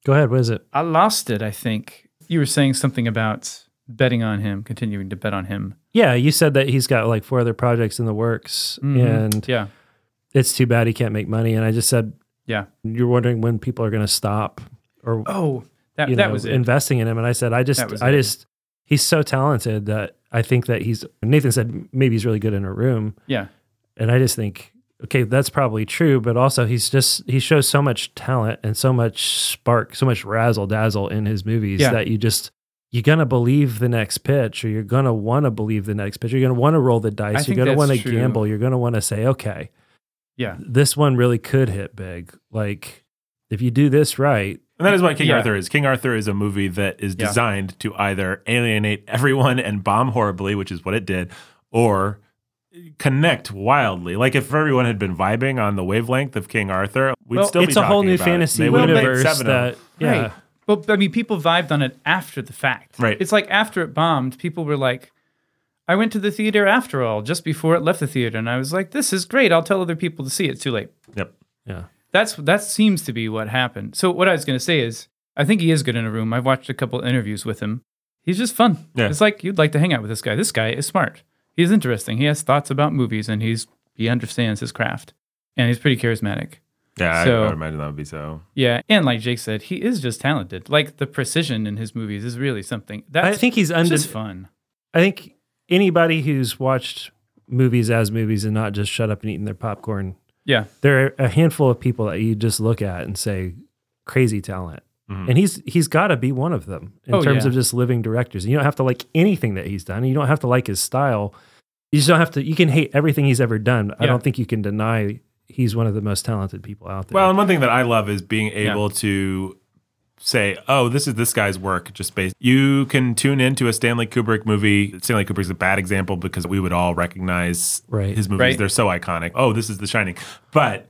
Go ahead. What is it? I lost it, I think. You were saying something about betting on him, continuing to bet on him. Yeah, you said that he's got like four other projects in the works, Mhm. and Yeah. It's too bad he can't make money. And I just said, Yeah. you're wondering when people are going to stop or Oh, that, that know, was it. investing in him. And I said, I just, I it. just, he's so talented that I think that he's. Nathan said maybe he's really good in a room, yeah. and I just think, okay, that's probably true. But also, he's just he shows so much talent and so much spark, so much razzle dazzle in his movies Yeah. that you just. You're gonna believe the next pitch, or you're gonna want to believe the next pitch. You're gonna want to roll the dice. You're gonna want to gamble. You're gonna want to say, okay, Yeah. this one really could hit big. Like if you do this right, And that is what King Yeah. Arthur is. King Arthur is a movie that is Yeah. designed to either alienate everyone and bomb horribly, which is what it did, or connect wildly. Like if everyone had been vibing on the wavelength of King Arthur, we'd Well, still be it's a whole talking new about it. fantasy They would've made universe seven of them. that yeah. Right. But I mean, people vibed on it after the fact. Right. It's like after it bombed, people were like, I went to the theater after all, just before it left the theater. And I was like, this is great. I'll tell other people to see it. Too late. Yep. Yeah. That's that seems to be what happened. So what I was going to say is, I think he is good in a room. I've watched a couple interviews with him. He's just fun. Yeah. It's like you'd like to hang out with this guy. This guy is smart. He's interesting. He has thoughts about movies and he's he understands his craft. And he's pretty charismatic. Yeah, I- So- I would imagine that would be so. Yeah, and like Jake said, he is just talented. Like the precision in his movies is really something. That's I think he's under. just fun. I think anybody who's watched movies as movies and not just shut up and eating their popcorn, Yeah, there are a handful of people that you just look at and say, crazy talent. Mhm. And he's he's got to be one of them in Oh, terms yeah. of just living directors. And you don't have to like anything that he's done. You don't have to like his style. You just don't have to. You can hate everything he's ever done. I don't think you can deny he's one of the most talented people out there. Well, and one thing that I love is being able to say, "Oh, this is this guy's work." Just based, you can tune into a Stanley Kubrick movie. Stanley Kubrick's a bad example because we would all recognize Right. his movies. Right. They're so iconic. Oh, this is The Shining. But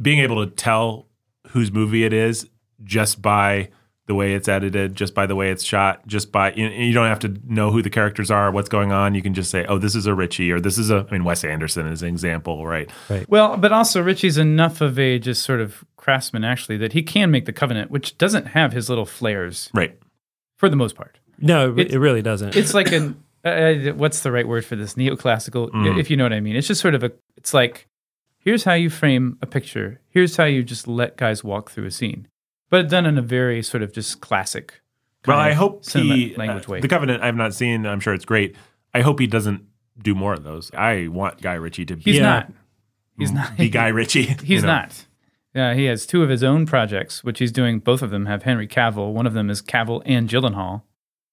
being able to tell whose movie it is just by the way it's edited, just by the way it's shot, just by you, you don't have to know who the characters are, what's going on. You can just say, "Oh, this is a Ritchie," or "This is a." I mean, Wes Anderson is an example, right? Right. well, but also Ritchie's enough of a just sort of craftsman actually that he can make the Covenant, which doesn't have his little flares Right. for the most part. no, it, it- it really doesn't. It's like an uh, what's the right word for this neoclassical, Mm. if you know what I mean. It's just sort of a. It's like here's how you frame a picture. Here's how you just let guys walk through a scene, but done in a very sort of just classic. Well, I hope he language uh, way. the Covenant. I've not seen. I'm sure it's great. I hope he doesn't do more of those. I want Guy Ritchie to be, He's Yeah. not. He's not. be Guy Ritchie. He's you know. not. Yeah, he has two of his own projects, which he's doing. Both of them have Henry Cavill. One of them is Cavill and Gyllenhaal.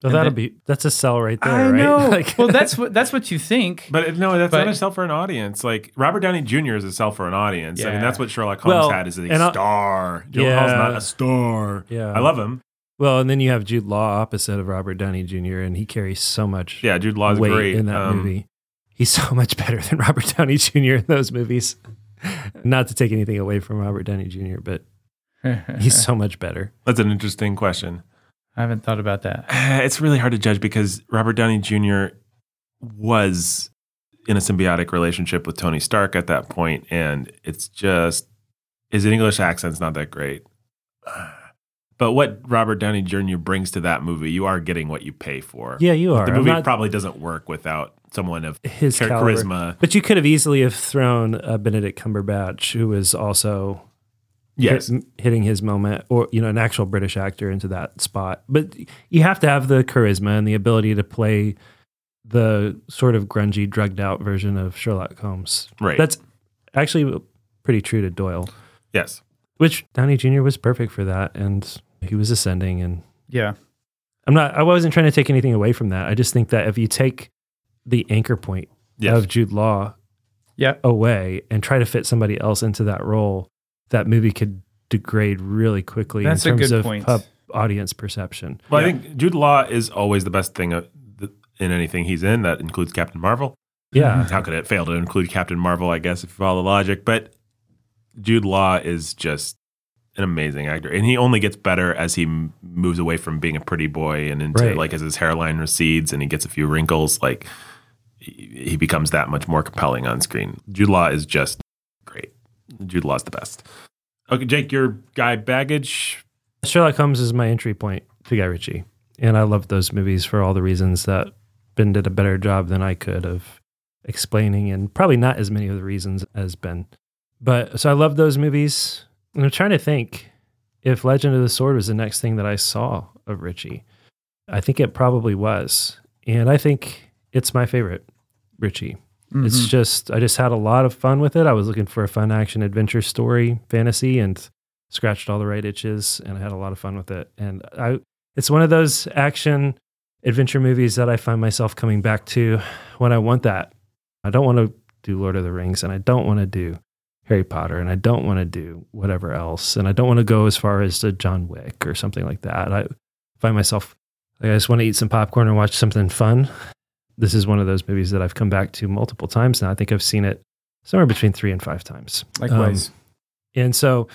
So that'll then- be that's a sell right there, right? Like- well, that's what that's what you think. But no, that's But- not a sell for an audience. Like Robert Downey Jr. is a sell for an audience. I mean, that's what Sherlock Holmes Well, had is a and I- star. Gyllenhaal's Yeah. not a star. Yeah. I love him. Well, and then you have Jude Law opposite of Robert Downey Jr., and he carries so much Yeah, Jude Law's weight great in that Um, movie. He's so much better than Robert Downey Jr. in those movies. Not to take anything away from Robert Downey Jr., but he's so much better. That's an interesting question. I haven't thought about that. It's really hard to judge because Robert Downey Jr. was in a symbiotic relationship with Tony Stark at that point, and it's just his English accent's not that great. But what Robert Downey Jr. brings to that movie, you are getting what you pay for. Yeah, you are. The movie not- probably doesn't work without someone of his char- charisma. But you could have easily have thrown uh, Benedict Cumberbatch, who was also Yes. hit- hitting his moment, or you know, an actual British actor into that spot. But you have to have the charisma and the ability to play the sort of grungy, drugged out version of Sherlock Holmes. Right. That's actually pretty true to Doyle, yes. which Downey Jr. was perfect for that. And he was ascending. And Yeah. I'm not, I wasn't trying to take anything away from that. I just think that if you take the anchor point Yes. of Jude Law Yeah. away and try to fit somebody else into that role, that movie could degrade really quickly That's in terms good of point. pub audience perception. Well, Yeah. I think Jude Law is always the best thing uh, in anything he's in. That includes Captain Marvel. Yeah. How could it fail to include Captain Marvel? I guess if you follow the logic, but Jude Law is just an amazing actor, and he only gets better as he moves away from being a pretty boy and into Right. like as his hairline recedes and he gets a few wrinkles. Like he, he becomes that much more compelling on screen. Jude Law is just great. Jude Law's the best. Okay, Jake, your guy baggage. Sherlock Holmes is my entry point to Guy Ritchie. And I love those movies for all the reasons that Ben did a better job than I could of explaining, and probably not as many of the reasons as Ben. But so I love those movies. And I'm trying to think if Legend of the Sword was the next thing that I saw of Ritchie. I think it probably was. And I think it's my favorite Ritchie. It's Mhm. just I just had a lot of fun with it. I was looking for a fun action adventure story, fantasy, and scratched all the right itches, and I had a lot of fun with it. And I, it's one of those action adventure movies that I find myself coming back to when I want that. I don't want to do Lord of the Rings, and I don't want to do Harry Potter, and I don't want to do whatever else, and I don't want to go as far as to John Wick or something like that. I find myself like I just want to eat some popcorn and watch something fun. This is one of those movies that I've come back to multiple times now. I think I've seen it somewhere between three and five times. Likewise. Um, and so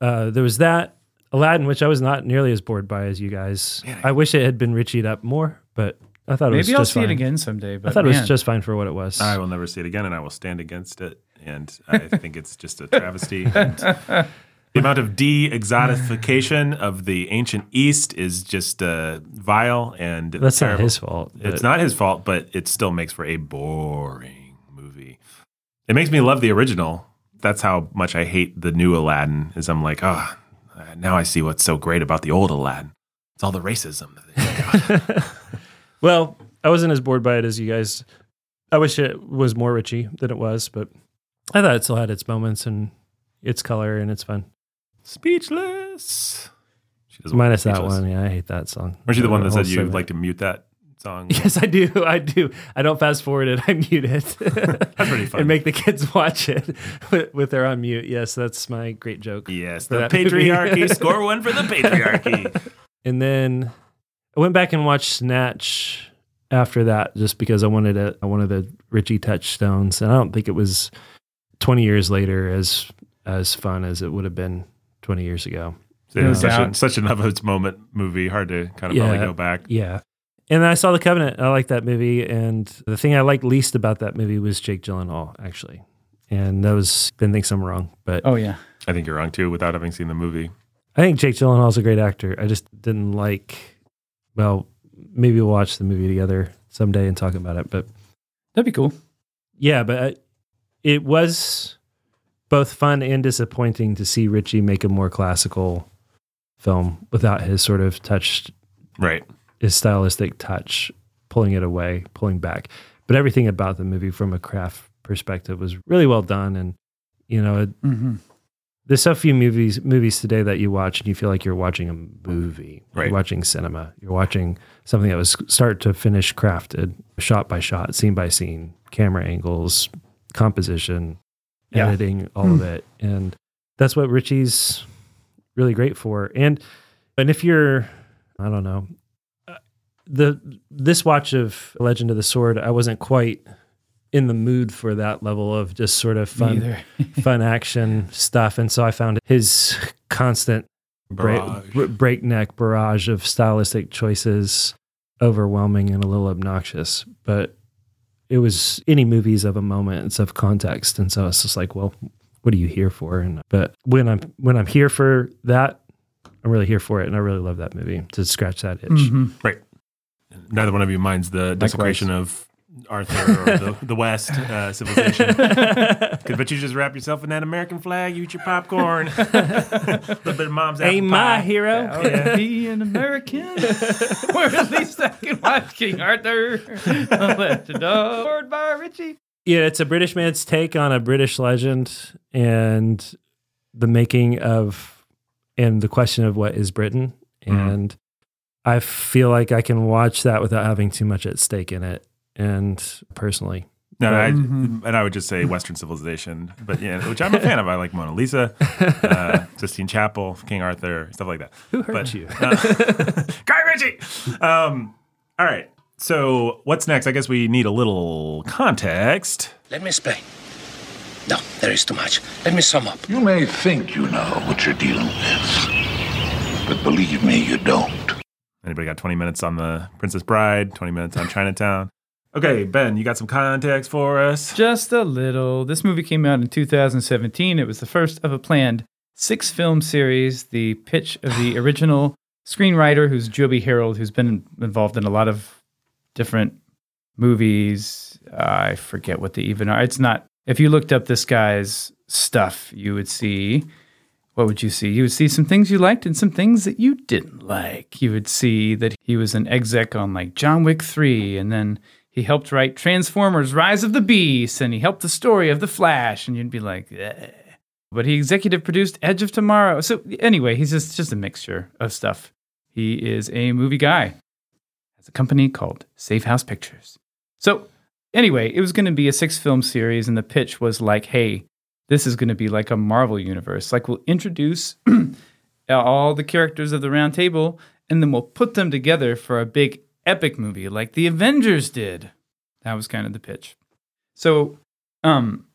uh, there was that Aladdin, which I was not nearly as bored by as you guys. Man, I wish it had been Ritchied up more, but I thought it was Maybe I'll just see fine. it again someday. But I thought it was just fine for what it was. I will never see it again, and I will stand against it. And I think it's just a travesty. And the amount of de-exotification of the ancient East is just uh, vile and That's not terrible. his fault. It's but- not his fault, but it still makes for a boring movie. It makes me love the original. That's how much I hate the new Aladdin. Is I'm like, oh, now I see what's so great about the old Aladdin. It's all the racism. well, I wasn't as bored by it as you guys. I wish it was more Ritchie than it was, but I thought it still had its moments and its color and it's fun. Speechless. She doesn't Minus that Speechless. one. Yeah, I hate that song. Weren't you the one that said you'd like to mute that song? Yes, I do. I do. I don't fast forward it. I mute it. That's pretty fun. and make the kids watch it with, with their on mute. Yes, that's my great joke. Yes, the patriarchy. Score one for the patriarchy. And then I went back and watched Snatch after that, just because I wanted it. I wanted the Ritchie touchstones, and I don't think it was twenty years later as as fun as it would have been twenty years ago. So it was No such, a, such an of its moment movie. Hard to kind of probably Yeah. go back. Yeah. And then I saw The Covenant. I liked that movie. And the thing I liked least about that movie was Jake Gyllenhaal, actually. And that was, Ben thinks I'm wrong, but Oh yeah. I think you're wrong too, without having seen the movie. I think Jake Gyllenhaal's a great actor. I just didn't like, well, maybe we'll watch the movie together someday and talk about it. But That'd be cool. yeah, but I- it was both fun and disappointing to see Ritchie make a more classical film without his sort of touch Right. his stylistic touch, pulling it away, pulling back. But everything about the movie from a craft perspective was really well done. And, you know, it, Mm-hmm. there's so few movies movies today that you watch and you feel like you're watching a movie. Right. You're watching cinema. You're watching something that was start to finish crafted, shot by shot, scene by scene, camera angles, composition, Yeah. editing, all of it. And that's what Ritchie's really great for. And and if you're I don't know, uh, the this watch of Legend of the Sword, I wasn't quite in the mood for that level of just sort of fun fun action stuff. And so I found his constant Barrage. br- breakneck barrage of stylistic choices overwhelming and a little obnoxious. But it was any movies of a moment, it's of context. And so it's just like, well, what are you here for? And but when I'm when I'm here for that, I'm really here for it. And I really love that movie to scratch that itch. Mhm. Right. Neither one of you minds the desecration of Arthur or the, the West uh, civilization. But you just wrap yourself in that American flag, you eat your popcorn, a little bit of mom's apple Ain't my pie. hero. Oh, yeah. Be an American. or at least I can watch King Arthur. The Legend of Lord by Ritchie. Yeah, it's a British man's take on a British legend and the making of and the question of what is Britain. Mhm. And I feel like I can watch that without having too much at stake in it. And personally, No, I, Mhm. and I would just say Western civilization, but yeah, which I'm a fan of. I like Mona Lisa, uh, Sistine Chapel, King Arthur, stuff like that. who hurt But- you? Uh, Guy Ritchie. Um, all right. So what's next? I guess we need a little context. Let me explain. No, there is too much. Let me sum up. You may think you know what you're dealing with, but believe me, you don't. Anybody got 20 minutes on the Princess Bride? 20 minutes on Chinatown? Okay, Ben, you got some context for us? Just a little. This movie came out in 2017. It was the first of a planned six film series. The pitch of the original screenwriter, who's Joby Harold, who's been involved in a lot of different movies. I forget what they even are. It's not, if you looked up this guy's stuff, you would see. What would you see? You would see some things you liked and some things that you didn't like. You would see that he was an exec on like John Wick 3, and then he helped write Transformers Rise of the Beast, and he helped the story of The Flash, and you'd be like, eh. But he executive produced Edge of Tomorrow. So anyway, he's just, just a mixture of stuff. He is a movie guy. Has a company called Safe House Pictures. So anyway, it was going to be a six film series, and the pitch was like, hey, this is going to be like a Marvel universe. Like we'll introduce all the characters of the round table and then we'll put them together for a big epic movie like the Avengers did. That was kind of the pitch. So, um,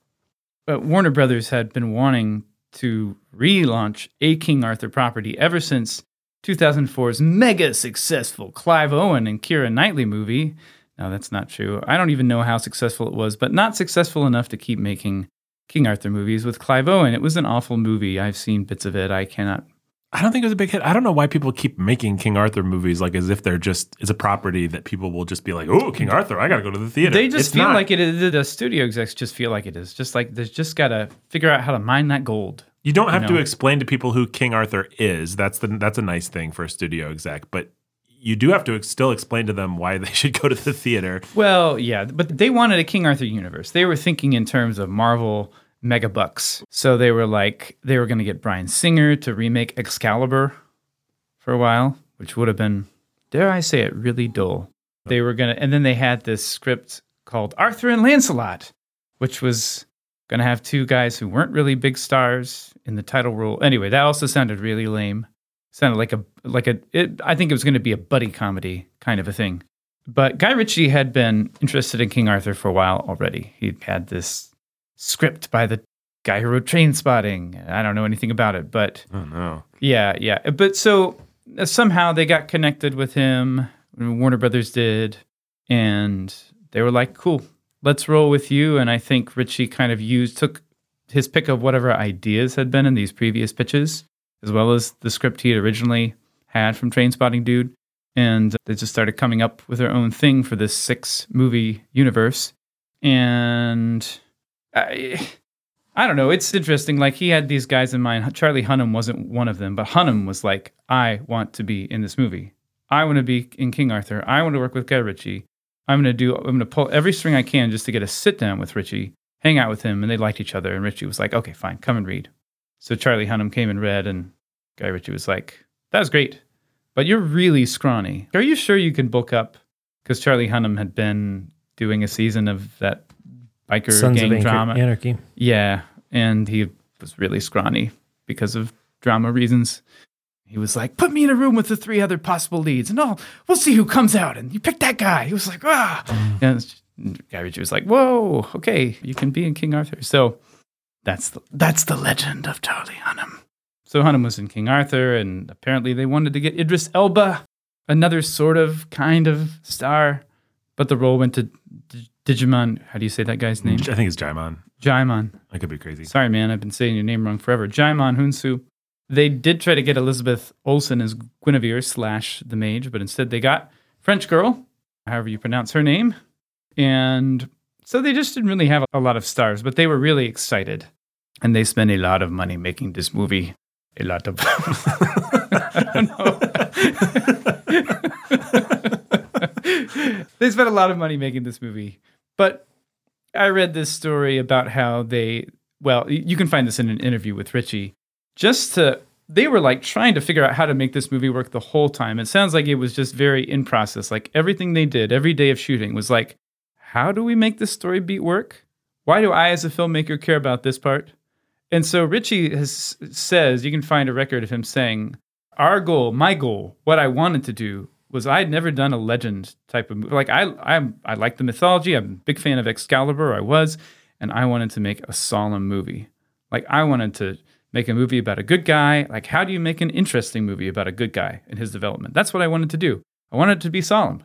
Warner Brothers had been wanting to relaunch a King Arthur property ever since 2004's mega successful Clive Owen and Keira Knightley movie. No, that's not true. I don't even know how successful it was, but not successful enough to keep making King Arthur movies with Clive Owen. It was an awful movie. I've seen bits of it. I cannot. I don't think it was a big hit. I don't know why people keep making King Arthur movies like as if they're just it's a property that people will just be like, "Oh, King Arthur, I got to go to the theater." They just It's feel not. like it is. The studio execs just feel like it is. Just like there's just got to figure out how to mine that gold. You don't have you to explain to people who King Arthur is. That's the that's a nice thing for a studio exec, but you do have to ex- still explain to them why they should go to the theater. Well, yeah, but they wanted a King Arthur universe. They were thinking in terms of Marvel mega bucks. So they were like, they were going to get Bryan Singer to remake Excalibur for a while, which would have been, dare I say it, really dull. They were going to, and then they had this script called Arthur and Lancelot, which was going to have two guys who weren't really big stars in the title role. Anyway, that also sounded really lame. Sounded like a like a. It, I think it was going to be a buddy comedy kind of a thing. But Guy Ritchie had been interested in King Arthur for a while already. He'd had this script by the guy who wrote Trainspotting. I don't know anything about it, but Oh no. yeah, yeah. But so uh, somehow they got connected with him. Warner Brothers did, and they were like, "Cool, let's roll with you." And I think Ritchie kind of used took his pick of whatever ideas had been in these previous pitches, as well as the script he had originally had from Trainspotting Dude, and they just started coming up with their own thing for this six movie universe. And I, I don't know. It's interesting. Like he had these guys in mind. Charlie Hunnam wasn't one of them, but Hunnam was like, "I want to be in this movie. I want to be in King Arthur. I want to work with Guy Ritchie. I'm going to do. I'm going to pull every string I can just to get a sit down with Ritchie, hang out with him." And they liked each other. And Ritchie was like, "Okay, fine, come and read." So Charlie Hunnam came and read, and Guy Ritchie was like, "That was great, but you're really scrawny. Are you sure you can bulk up?" Because Charlie Hunnam had been doing a season of that biker Sons gang of drama. Anarchy. Yeah, and he was really scrawny because of drama reasons. He was like, "Put me in a room with the three other possible leads, and I'll we'll see who comes out." And you pick that guy. He was like, "Ah," and it's Guy was like, "Whoa, okay, you can be in King Arthur." So that's the that's the legend of Charlie Hunnam. So Hunnam was in King Arthur, and apparently they wanted to get Idris Elba, another sort of kind of star, but the role went to D- Digimon. How do you say that guy's name? I think it's Jaimon. Jaimon. I could be crazy. Sorry, man, I've been saying your name wrong forever. Djimon Hounsou. They did try to get Elizabeth Olsen as Guinevere slash the mage, but instead they got French girl, however you pronounce her name, And so they just didn't really have a lot of stars, but they were really excited. And they spent a lot of money making this movie. A lot of. I don't know. they spent a lot of money making this movie. But I read this story about how they, well, you can find this in an interview with Ritchie, just to, they were like trying to figure out how to make this movie work the whole time. It sounds like it was just very in process. Like everything they did, every day of shooting was like, how do we make this story beat work? Why do I, as a filmmaker, care about this part? And so Ritchie has, says, you can find a record of him saying, Our goal, my goal, what I wanted to do was I had never done a legend type of movie. Like I, I, I like the mythology. I'm a big fan of Excalibur. I was, and I wanted to make a solemn movie. Like I wanted to make a movie about a good guy. Like how do you make an interesting movie about a good guy and his development? That's what I wanted to do. I wanted it to be solemn.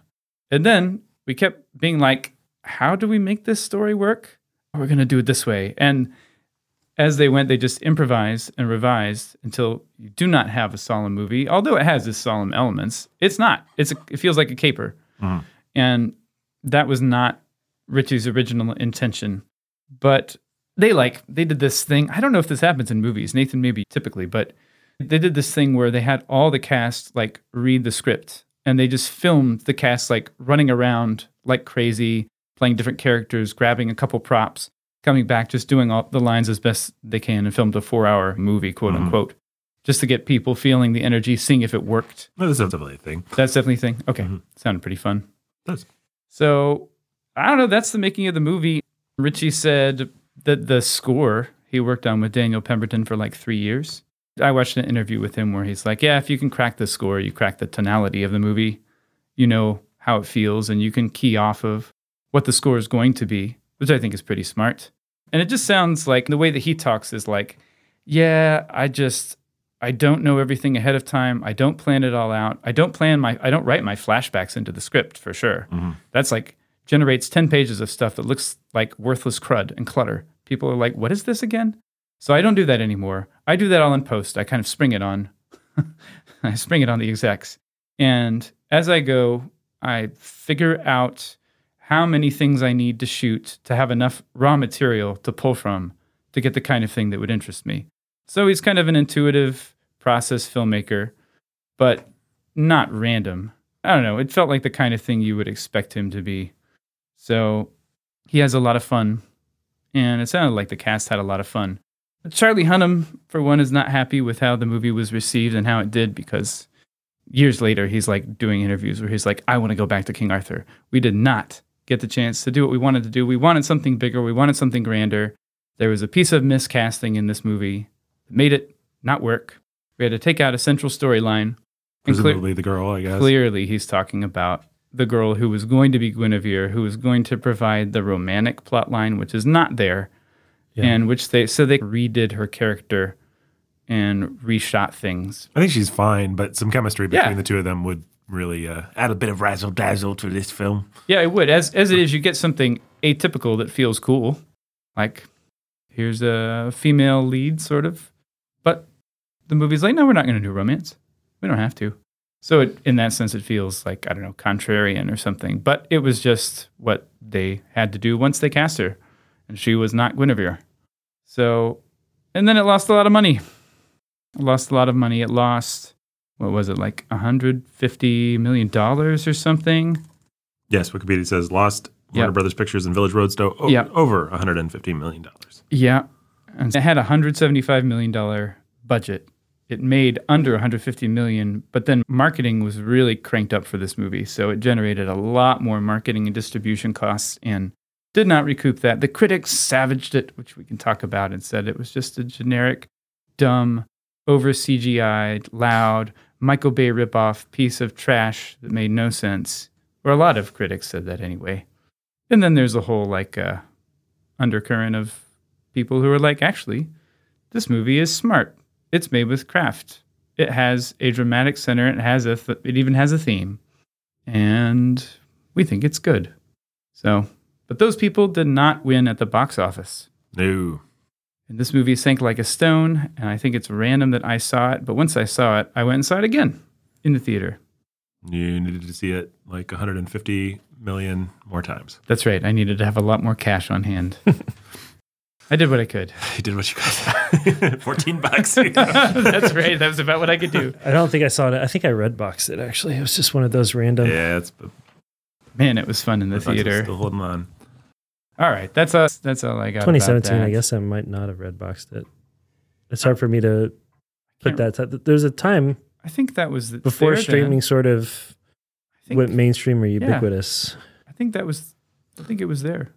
And then we kept being like, how do we make this story work? We're going to do it this way. And as they went, they just improvised and revised until you do not have a solemn movie. Although it has its solemn elements, it's not. It's a, it feels like a caper, mm-hmm. and that was not Ritchie's original intention. But they like they did this thing. I don't know if this happens in movies. Nathan maybe typically, but they did this thing where they had all the cast like read the script, and they just filmed the cast like running around like crazy, playing different characters, grabbing a couple props coming back, just doing all the lines as best they can, and filmed a four-hour movie, quote mm-hmm. unquote, just to get people feeling the energy, seeing if it worked. That's definitely a thing. That's definitely a thing. Okay, mm-hmm. sounded pretty fun. Does. So I don't know. That's the making of the movie. Ritchie said that the score he worked on with Daniel Pemberton for like three years. I watched an interview with him where he's like, "Yeah, if you can crack the score, you crack the tonality of the movie. You know how it feels, and you can key off of what the score is going to be." Which I think is pretty smart. And it just sounds like the way that he talks is like, yeah, I just I don't know everything ahead of time. I don't plan it all out. I don't plan my I don't write my flashbacks into the script for sure. Mm-hmm. That's like generates 10 pages of stuff that looks like worthless crud and clutter. People are like, "What is this again?" So I don't do that anymore. I do that all in post. I kind of spring it on. I spring it on the execs. And as I go, I figure out how many things I need to shoot to have enough raw material to pull from to get the kind of thing that would interest me. So he's kind of an intuitive process filmmaker, but not random. I don't know. It felt like the kind of thing you would expect him to be. So he has a lot of fun, and it sounded like the cast had a lot of fun. Charlie Hunnam, for one, is not happy with how the movie was received and how it did because years later he's like doing interviews where he's like, I want to go back to King Arthur. We did not get the chance to do what we wanted to do. We wanted something bigger, we wanted something grander. There was a piece of miscasting in this movie that made it not work. We had to take out a central storyline. Clear- Presumably the girl, I guess. clearly he's talking about the girl who was going to be Guinevere, who was going to provide the romantic plot line, which is not there, and which they so they redid her character and reshot things. I think she's fine, but some chemistry between Yeah. the two of them would really uh, add a bit of razzle dazzle to this film. Yeah, it would. As as it is, you get something atypical that feels cool. Like here's a female lead, sort of. But the movie's like, no, we're not going to do romance. We don't have to. So it, in that sense, it feels like I don't know, contrarian or something. But it was just what they had to do once they cast her, and she was not Guinevere. So, and then it lost a lot of money. It lost a lot of money. It lost what was it like 150 million dollars or something? Yes, Wikipedia says lost Warner Yep. Brothers Pictures and Village Roadshow o- Yep. over 150 million dollars. Yeah. And it had a $175 million budget. It made under 150 million, but then marketing was really cranked up for this movie. So it generated a lot more marketing and distribution costs and did not recoup that. The critics savaged it, which we can talk about, and said it was just a generic, dumb, over CGI'd, loud, Michael Bay ripoff piece of trash that made no sense. Or a lot of critics said that anyway. And then there's a whole like uh, undercurrent of people who are like, actually, this movie is smart. It's made with craft. It has a dramatic center. It has a. Th- it even has a theme, and we think it's good. So, but those people did not win at the box office. No. And this movie sank like a stone, and I think it's random that I saw it. But once I saw it, I went and saw it again in the theater. You needed to see it like 150 million more times. That's right. I needed to have a lot more cash on hand. I did what I could. You did what you could. 14 bucks. That's right. That was about what I could do. I don't think I saw it. I think I red boxed it actually. It was just one of those random. yeah, it's Man, it was fun in the Redbox theater. Still holding on. All right, that's us. That's all I got. 2017. I guess I might not have red boxed it. It's hard for me to put Can't- that. There's a time I think that was the- before there then. streaming sort of think, went mainstream or ubiquitous. I think that was. I think it was there.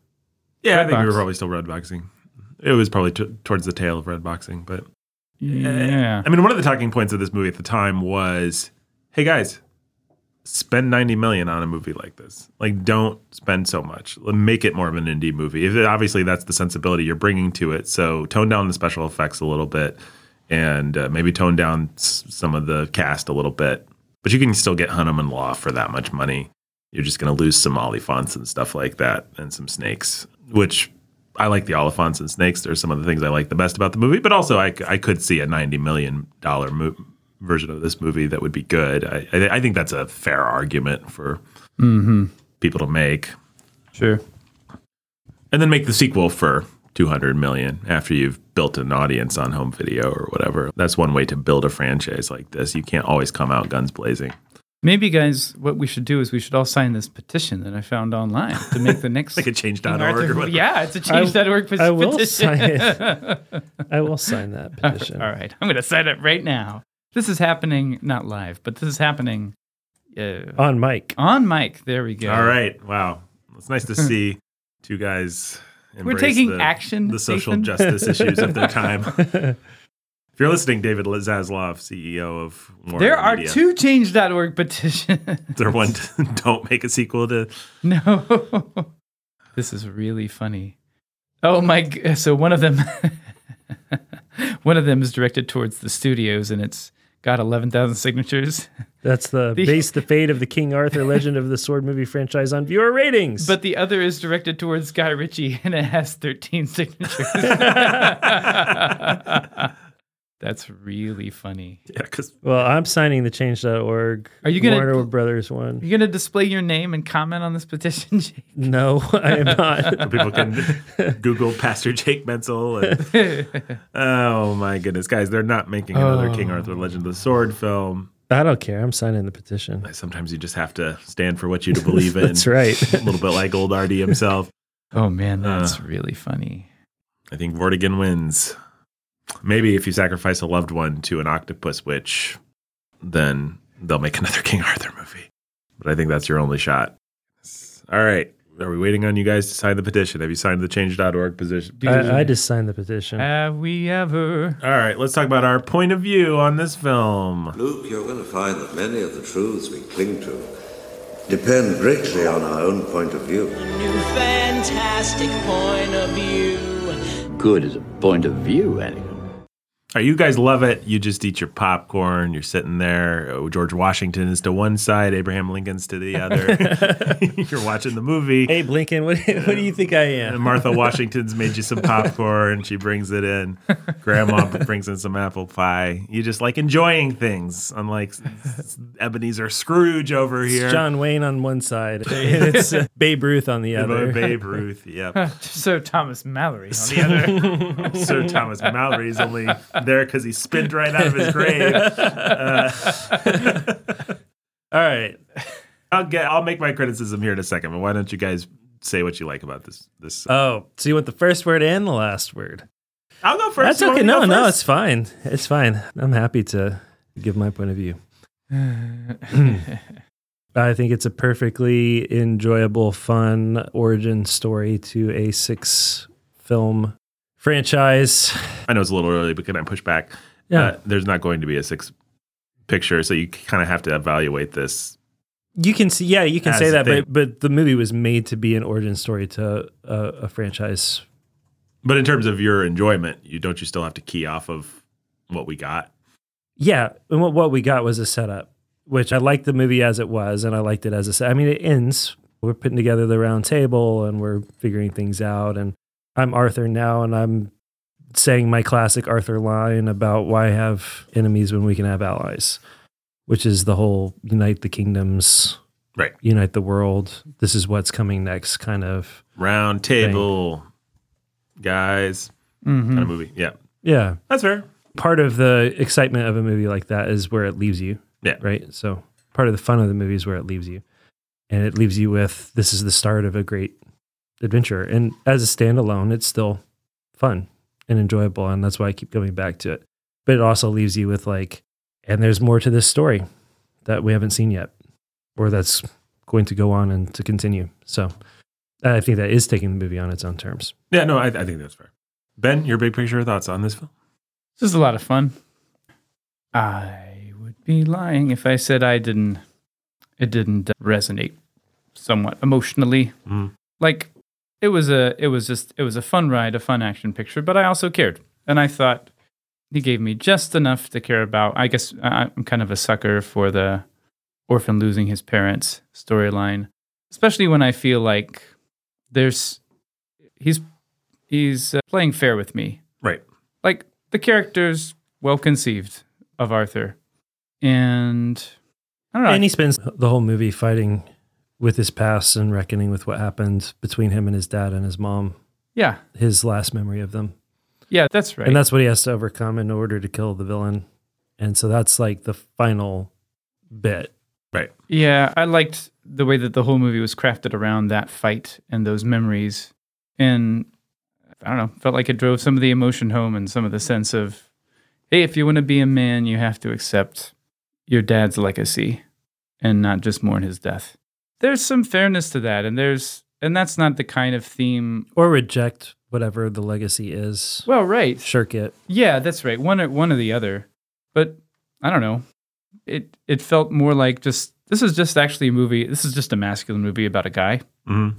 Yeah, I think we were probably still red boxing. It was probably t- towards the tail of red boxing, but Yeah. I mean, one of the talking points of this movie at the time was, "Hey guys, spend 90 million on a movie like this. Like, don't spend so much. Make it more of an indie movie. If obviously that's the sensibility you're bringing to it. So tone down the special effects a little bit, and uh, maybe tone down s- some of the cast a little bit. But you can still get Hunnam and Law for that much money. You're just going to lose some Oliphants and stuff like that, and some snakes, which." I like the Oliphants and snakes. There's some of the things I like the best about the movie, but also i, I could see a ninety million dollar mo- version of this movie that would be good. I, I, I think that's a fair argument for mm-hmm. people to make, Sure. and then make the sequel for two hundred million after you've built an audience on home video or whatever. That's one way to build a franchise like this. You can't always come out guns blazing. Maybe, guys, what we should do is we should all sign this petition that I found online to make the next. Like a change.org or whatever. Yeah, it's a change.org petition. I will sign it. I will sign that petition. all right, I'm going to sign it right now. This is happening not live, but this is happening uh, On mic. on mic. There we go. All right, wow, it's nice to see two guys. We're taking the- action, the social Nathan. justice issues of their time. If you're listening, David Zaslav, CEO of Warner There are Media, two change.org petitions. There one, don't make a sequel to. No. this is really funny. Oh my so one of them one of them is directed towards the studios and it's got 11,000 signatures. That's the, The- base the fate of the King Arthur Legend of the Sword movie franchise on viewer ratings. But the other is directed towards Guy Ritchie and it has 13 signatures. That's really funny. Yeah, because well, I'm signing the change.org. Are you gonna- Warner Brothers one? You're going to display your name and comment on this petition, Jake? No, I am not. people can Google Pastor Jake Menzel. And, oh my goodness, guys, they're not making another King Arthur Legend of the Sword film. I don't care. I'm signing the petition. Sometimes you just have to stand for what you believe in. That's right. a little bit like old Artie himself. Oh man, that's Uh. really funny. I think Vortigern wins. Maybe if you sacrifice a loved one to an octopus witch, then they'll make another King Arthur movie. But I think that's your only shot. All right. Are we waiting on you guys to sign the petition? Have you signed the change.org position? I, I just signed the petition. Have we ever All right, let's talk about our point of view on this film. Luke, you're going to find that many of the truths we cling to depend greatly on our own point of view. New fantastic point of view. Good as a point of view, Anakin. All right, you guys love it. You just eat your popcorn. You're sitting there. Oh, George Washington is to one side, Abraham Lincoln's to the other. you're watching the movie. Hey, Blinken, what, what do you think I And am? Martha Washington's made you some popcorn. She brings it in. Grandma brings in some apple pie. You just like enjoying things, unlike Ebenezer Scrooge over It's here. John Wayne on one side, and it's uh, Babe Ruth on the You know, other. Babe Ruth. Yep. Sir Thomas Malory on the other? Sir Thomas Malory's only there because he spinned right out of his grave. Uh, All right. I'll get. I'll make my criticism here in a second. But why don't you guys say what you like about this? This. Oh, so you want the first word and the last word? I'll go first. That's You okay. No, no, it's fine. It's fine. I'm happy to give my point of view. I think it's a perfectly enjoyable, fun origin story to a six film franchise. I know it's a little early, but can I push back? Yeah. Uh, there's not going to be a six picture, so you kind of have to evaluate this. You can see, yeah, you can say that, but but the movie was made to be an origin story to a, a franchise. But in terms of your enjoyment, you don't you still have to key off of what we got? Yeah, and what, what we got was a setup, which I liked the movie as it was, and I liked it as a set. I mean, it ends. We're putting together the round table, and we're figuring things out. And I'm Arthur now, and I'm saying my classic Arthur line about why have enemies when we can have allies. which is the whole unite the kingdoms, Right. unite the world. This is what's coming next kind of Round table, guys. Mm-hmm. Kind of movie. Yeah. yeah. That's fair. Part of the excitement of a movie like that is where it leaves you. Yeah. Right. So part of the fun of the movie is where it leaves you. And it leaves you with this is the start of a great adventure. And as a standalone, it's still fun and enjoyable. And that's why I keep going back to it. But it also leaves you with like, and there's more to this story that we haven't seen yet, or that's going to go on and to continue. So I think that is taking the movie on its own terms. Yeah, no, I, I think that's fair. Ben, your big picture thoughts on this film? This is a lot of fun. I would be lying if I said I didn't. It didn't resonate somewhat emotionally. Mm. Like it was a, it was just, it was a fun ride, a fun action picture. But I also cared, and I thought he gave me just enough to care about. I guess I- I'm kind of a sucker for the orphan losing his parents storyline, especially when I feel like there's he's he's uh, playing fair with me Right. like the character's well conceived of Arthur, and I don't know. And he spends the whole movie fighting with his past and reckoning with what happened between him and his dad and his mom, yeah, his last memory of them. yeah, that's right. And that's what he has to overcome in order to kill the villain. And so that's like the final bit. Right. yeah, I liked the way that the whole movie was crafted around that fight and those memories, and I don't know, felt like it drove some of the emotion home and some of the sense of, hey, if you want to be a man, you have to accept your dad's legacy and not just mourn his death. There's some fairness to that, and there's and that's not the kind of theme Or reject whatever the legacy is. Well, right. Shirk it. Yeah, that's right. One or one or the other. But I don't know. It it felt more like just this is just actually a movie. This is just a masculine movie about a guy, hmm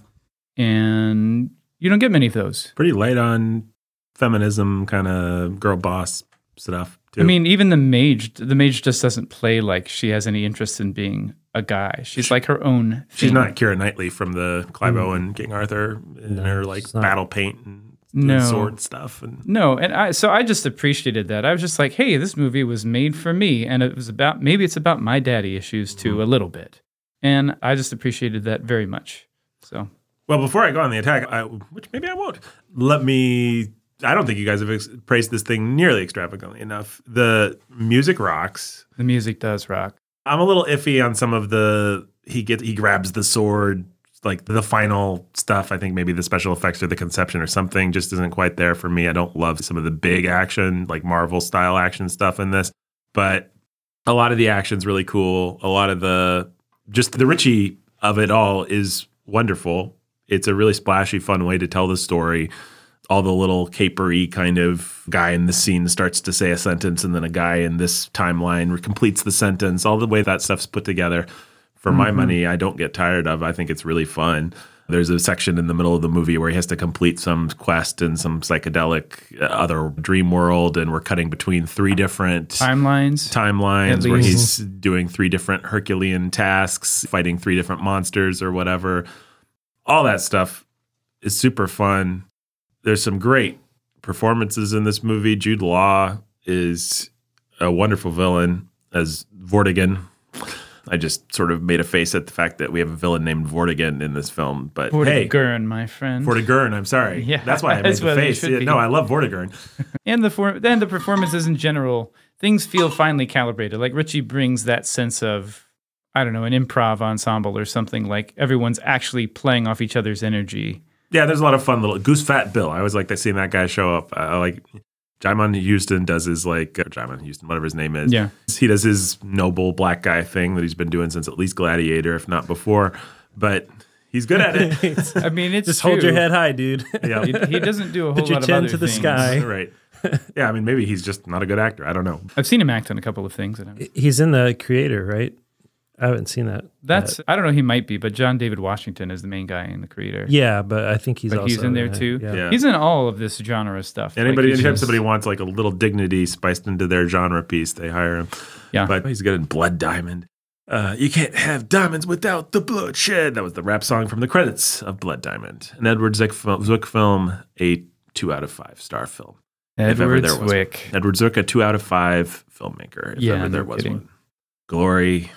and you don't get many of those. Pretty light on feminism, kind of girl boss stuff. Too. I mean, even the mage, the mage just doesn't play like she has any interest in being a guy. She's like her own. she's thing. not Keira Knightley from the Clive Mm. Owen King Arthur in No, her like battle paint and No. sword stuff. And No, and I so I just appreciated that. I was just like, hey, this movie was made for me, and it was about maybe it's about my daddy issues too Mm-hmm. a little bit, and I just appreciated that very much. So Well, before I go on the attack, I, which maybe I won't, let me. I don't think you guys have ex- praised this thing nearly extravagantly enough. The music rocks. the music does rock. I'm a little iffy on some of the. He gets he grabs the sword, like the final stuff. I think maybe the special effects or the conception or something just isn't quite there for me. I don't love some of the big action, like Marvel style action stuff in this, but a lot of the action's really cool. A lot of the just the Ritchie of it all is wonderful. It's a really splashy, fun way to tell the story. All the little capery kind of guy in the scene starts to say a sentence, and then a guy in this timeline completes the sentence. All the way that stuff's put together, for my Mhm. money, I don't get tired of. I think it's really fun. There's a section in the middle of the movie where he has to complete some quest in some psychedelic uh, other dream world, and we're cutting between three different Timelines. timelines where he's doing three different Herculean tasks, fighting three different monsters or whatever. All that stuff is super fun. There's some great performances in this movie. Jude Law is a wonderful villain as Vortigern. I just sort of made a face at the fact that we have a villain named Vortigern in this film, but hey, Vortigern, my friend. Vortigern. I'm sorry. Yeah, that's why I made the face. Yeah, no, I love Vortigern. and the for- then the performances in general, things feel finely calibrated. Like Ritchie brings that sense of I don't know, an improv ensemble or something like everyone's actually playing off each other's energy. Yeah, there's a lot of fun little Goose Fat Bill. I always like to seeing that guy show up. I like Djimon Hounsou does his like uh, Djimon Hounsou, whatever his name is. Yeah. he does his noble black guy thing that he's been doing since at least Gladiator, if not before. But he's good at it. I mean, it's Just hold your head high, dude. Yeah. He, he doesn't do a whole Put your lot of chin other to the things. sky. right. Yeah, I mean maybe he's just not a good actor. I don't know. I've seen him act in a couple of things. And He's in the creator, right? I haven't seen that. That's I don't know. He might be, but John David Washington is the main guy in the creator. Yeah, but I think he's but also he's in there it. too. Yeah. Yeah. He's in all of this genre stuff. Like, Anybody, he's anytime just- somebody wants like a little dignity spiced into their genre piece, they hire him. Yeah. but he's good in Blood Diamond. Uh, you can't have diamonds without the bloodshed. That was the rap song from the credits of Blood Diamond, an Edward Zwick film, Zook film, a two out of five star film. if ever Edward there was one. Zwick. Edward Zook, a two out of five filmmaker. If Yeah, ever there no was kidding. one. Glory,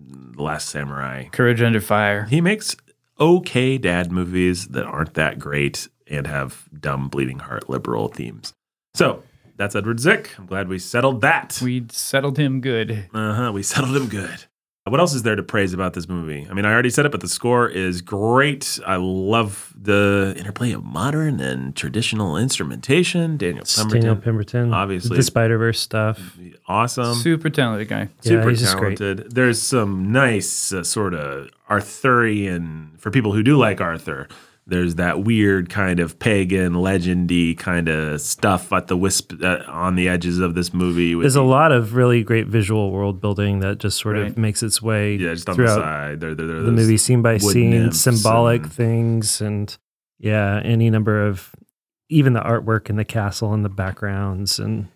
The Last Samurai. Courage Under Fire. He makes okay dad movies that aren't that great and have dumb, bleeding heart liberal themes. So that's Edward Zwick. I'm glad we settled that. We settled him good. Uh huh. We settled him good. What else is there to praise about this movie? I mean, I already said it, but the score is great. I love the interplay of modern and traditional instrumentation. Daniel Pemberton, Daniel Pemberton, obviously the Spider Verse stuff. awesome, Super talented guy. Yeah, super he's just great. talented. There's some nice uh, sort of Arthurian for people who do like Arthur. There's that weird kind of pagan, legendy kind of stuff at the wisp uh, on the edges of this movie. with There's a lot of really great visual world building that just sort Right. of makes its way yeah, just on the side. There, there, there, the movie scene by scene, symbolic and- things, and yeah, any number of even the artwork in the castle and the backgrounds and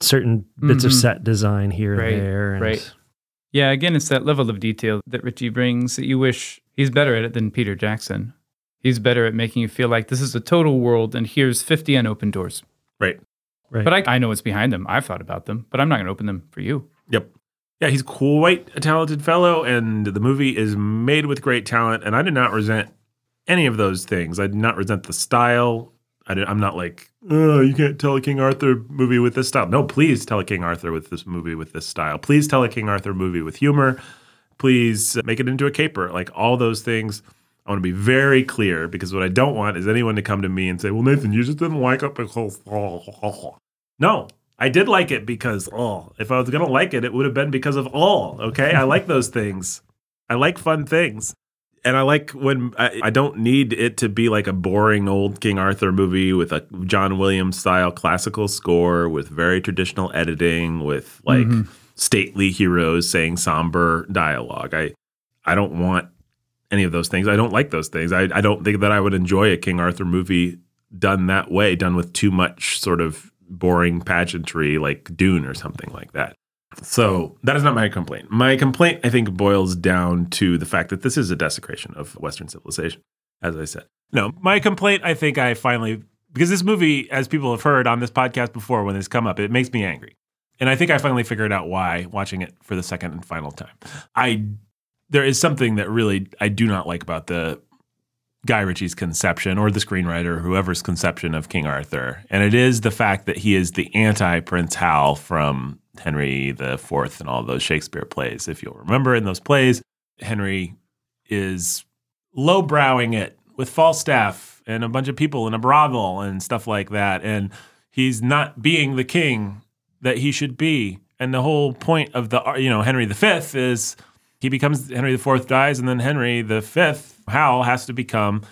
certain bits of Mhm. set design here Right, and there. And right. Yeah, again, it's that level of detail that Ritchie brings that you wish he's better at it than Peter Jackson. He's better at making you feel like this is a total world and here's 50 unopened doors. Right. Right. But I, I know what's behind them. I've thought about them, but I'm not going to open them for you. Yep. Yeah, he's quite a talented fellow, and the movie is made with great talent. And I did not resent any of those things. I did not resent the style. I did, I'm not like, oh, you can't tell a King Arthur movie with this style. No, please tell a King Arthur with this movie with this style. Please tell a King Arthur movie with humor. Please make it into a caper. Like all those things. I want to be very clear because what I don't want is anyone to come to me and say, "Well, Nathan, you just didn't like it because." No, I did like it because oh, if I was gonna like it, it would have been because of all. Okay, I like those things. I like fun things, and I like when I, I don't need it to be like a boring old King Arthur movie with a John Williams style classical score with very traditional editing with like mm-hmm. stately heroes saying somber dialogue. I I don't want any of those things. I don't like those things. I, I don't think that I would enjoy a King Arthur movie done that way, done with too much sort of boring pageantry like Dune or something like that. So that is not my complaint. My complaint, I think, boils down to the fact that this is a desecration of Western civilization, as I said. No, my complaint, I think I finally, because this movie, as people have heard on this podcast before when it's come up, it makes me angry. And I think I finally figured out why watching it for the second and final time. I there is something that really I do not like about the Guy Ritchie's conception or the screenwriter, whoever's conception of King Arthur. And it is the fact that he is the anti Prince Hal from Henry IV and all those Shakespeare plays. If you'll remember in those plays, Henry is lowbrowing it with Falstaff and a bunch of people in a brothel and stuff like that. And he's not being the king that he should be. And the whole point of the, you know, Henry V is he becomes Henry IV dies, and then Henry V, Hal, has to become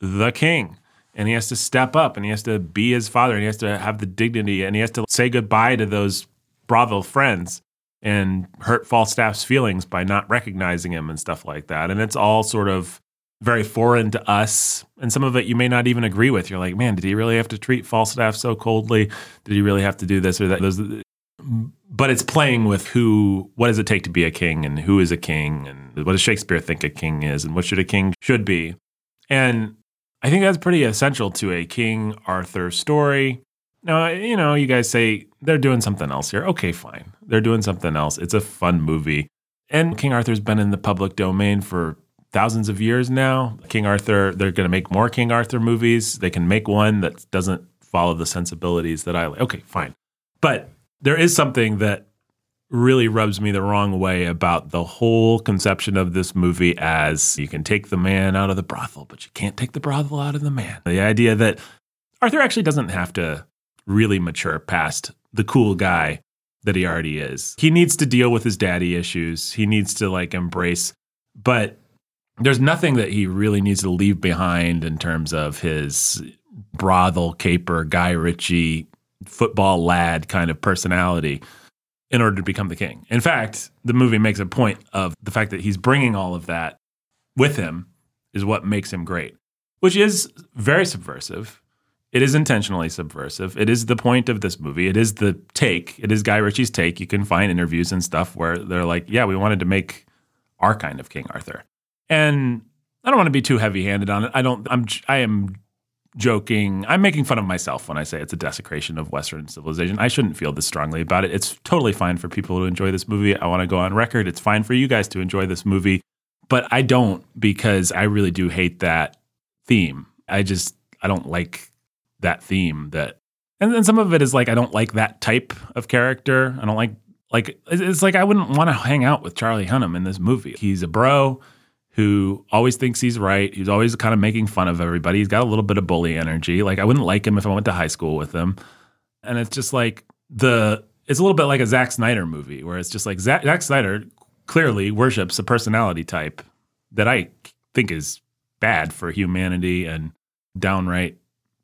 the king. And he has to step up and he has to be his father and he has to have the dignity and he has to say goodbye to those brothel friends and hurt Falstaff's feelings by not recognizing him and stuff like that. And it's all sort of very foreign to us. And some of it you may not even agree with. You're like, man, did he really have to treat Falstaff so coldly? Did he really have to do this or that? Those, but it's playing with who what does it take to be a king and who is a king and what does shakespeare think a king is and what should a king should be. And i think that's pretty essential to a king arthur story. Now you know you guys say they're doing something else here. Okay fine. They're doing something else. It's a fun movie. And king arthur's been in the public domain for thousands of years now. King arthur they're going to make more king arthur movies. They can make one that doesn't follow the sensibilities that i like. Okay fine. But there is something that really rubs me the wrong way about the whole conception of this movie as you can take the man out of the brothel, but you can't take the brothel out of the man. The idea that Arthur actually doesn't have to really mature past the cool guy that he already is. He needs to deal with his daddy issues. He needs to like embrace, but there's nothing that he really needs to leave behind in terms of his brothel caper, Guy Ritchie, football lad kind of personality in order to become the king. In fact, the movie makes a point of the fact that he's bringing all of that with him is what makes him great, which is very subversive. It is intentionally subversive. It is the point of this movie. It is the take. It is Guy Ritchie's take. You can find interviews and stuff where they're like, "Yeah, we wanted to make our kind of King Arthur." And I don't want to be too heavy-handed on it. I don't I'm I am joking. I'm making fun of myself when I say it's a desecration of Western civilization. I shouldn't feel this strongly about it. It's totally fine for people to enjoy this movie. I want to go on record. It's fine for you guys to enjoy this movie, but I don't because I really do hate that theme. I just I don't like that theme that and then some of it is like I don't like that type of character. I don't like like it's like I wouldn't want to hang out with Charlie Hunnam in this movie. He's a bro who always thinks he's right. He's always kind of making fun of everybody. He's got a little bit of bully energy. Like I wouldn't like him if I went to high school with him. And it's just like the it's a little bit like a Zack Snyder movie where it's just like Zack, Zack Snyder clearly worships a personality type that I think is bad for humanity and downright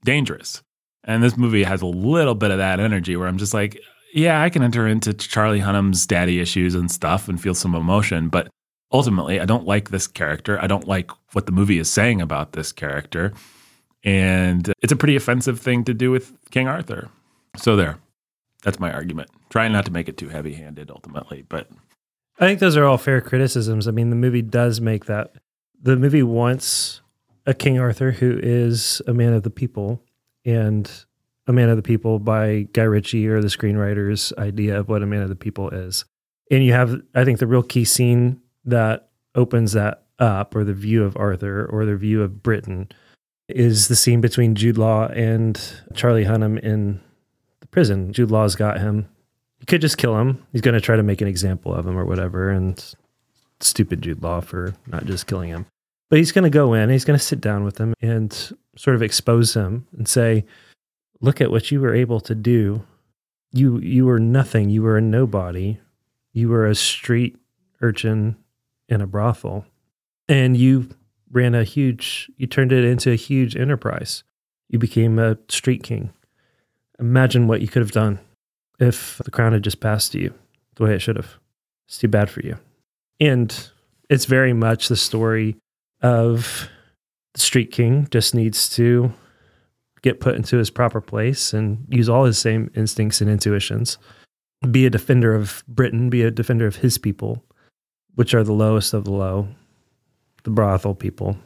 dangerous. And this movie has a little bit of that energy where I'm just like, yeah, I can enter into Charlie Hunnam's daddy issues and stuff and feel some emotion, but ultimately, I don't like this character. I don't like what the movie is saying about this character. And it's a pretty offensive thing to do with King Arthur. So, there. That's my argument. Trying not to make it too heavy handed ultimately, but. I think those are all fair criticisms. I mean, the movie does make that. The movie wants a King Arthur who is a man of the people and a man of the people by Guy Ritchie or the screenwriter's idea of what a man of the people is. And you have, I think, the real key scene that opens that up, or the view of Arthur, or the view of Britain, is the scene between Jude Law and Charlie Hunnam in the prison. Jude Law's got him. He could just kill him. He's going to try to make an example of him or whatever. And stupid Jude Law for not just killing him. But he's going to go in, he's going to sit down with him and sort of expose him and say, Look at what you were able to do. You, you were nothing. You were a nobody. You were a street urchin in a brothel. And you ran a huge, you turned it into a huge enterprise. You became a street king. Imagine what you could have done if the crown had just passed to you the way it should have. It's too bad for you. And it's very much the story of the street king just needs to get put into his proper place and use all his same instincts and intuitions. Be a defender of Britain, be a defender of his people, which are the lowest of the low, the brothel people,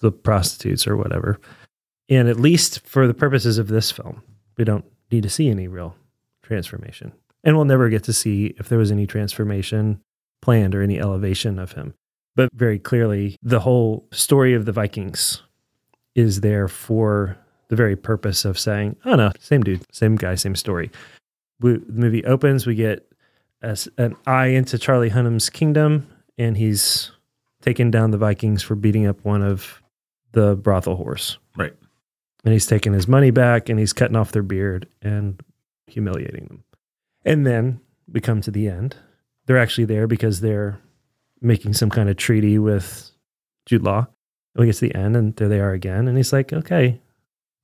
the prostitutes or whatever. And at least for the purposes of this film, we don't need to see any real transformation. And we'll never get to see if there was any transformation planned or any elevation of him. But very clearly, the whole story of the Vikings is there for the very purpose of saying, oh no, same dude, same guy, same story. We, the movie opens, we get a, an eye into Charlie Hunnam's kingdom, and he's taken down the Vikings for beating up one of the brothel whores. Right. And he's taking his money back and he's cutting off their beard and humiliating them. And then we come to the end. They're actually there because they're making some kind of treaty with Jude Law. And we get to the end and there they are again. And he's like, okay,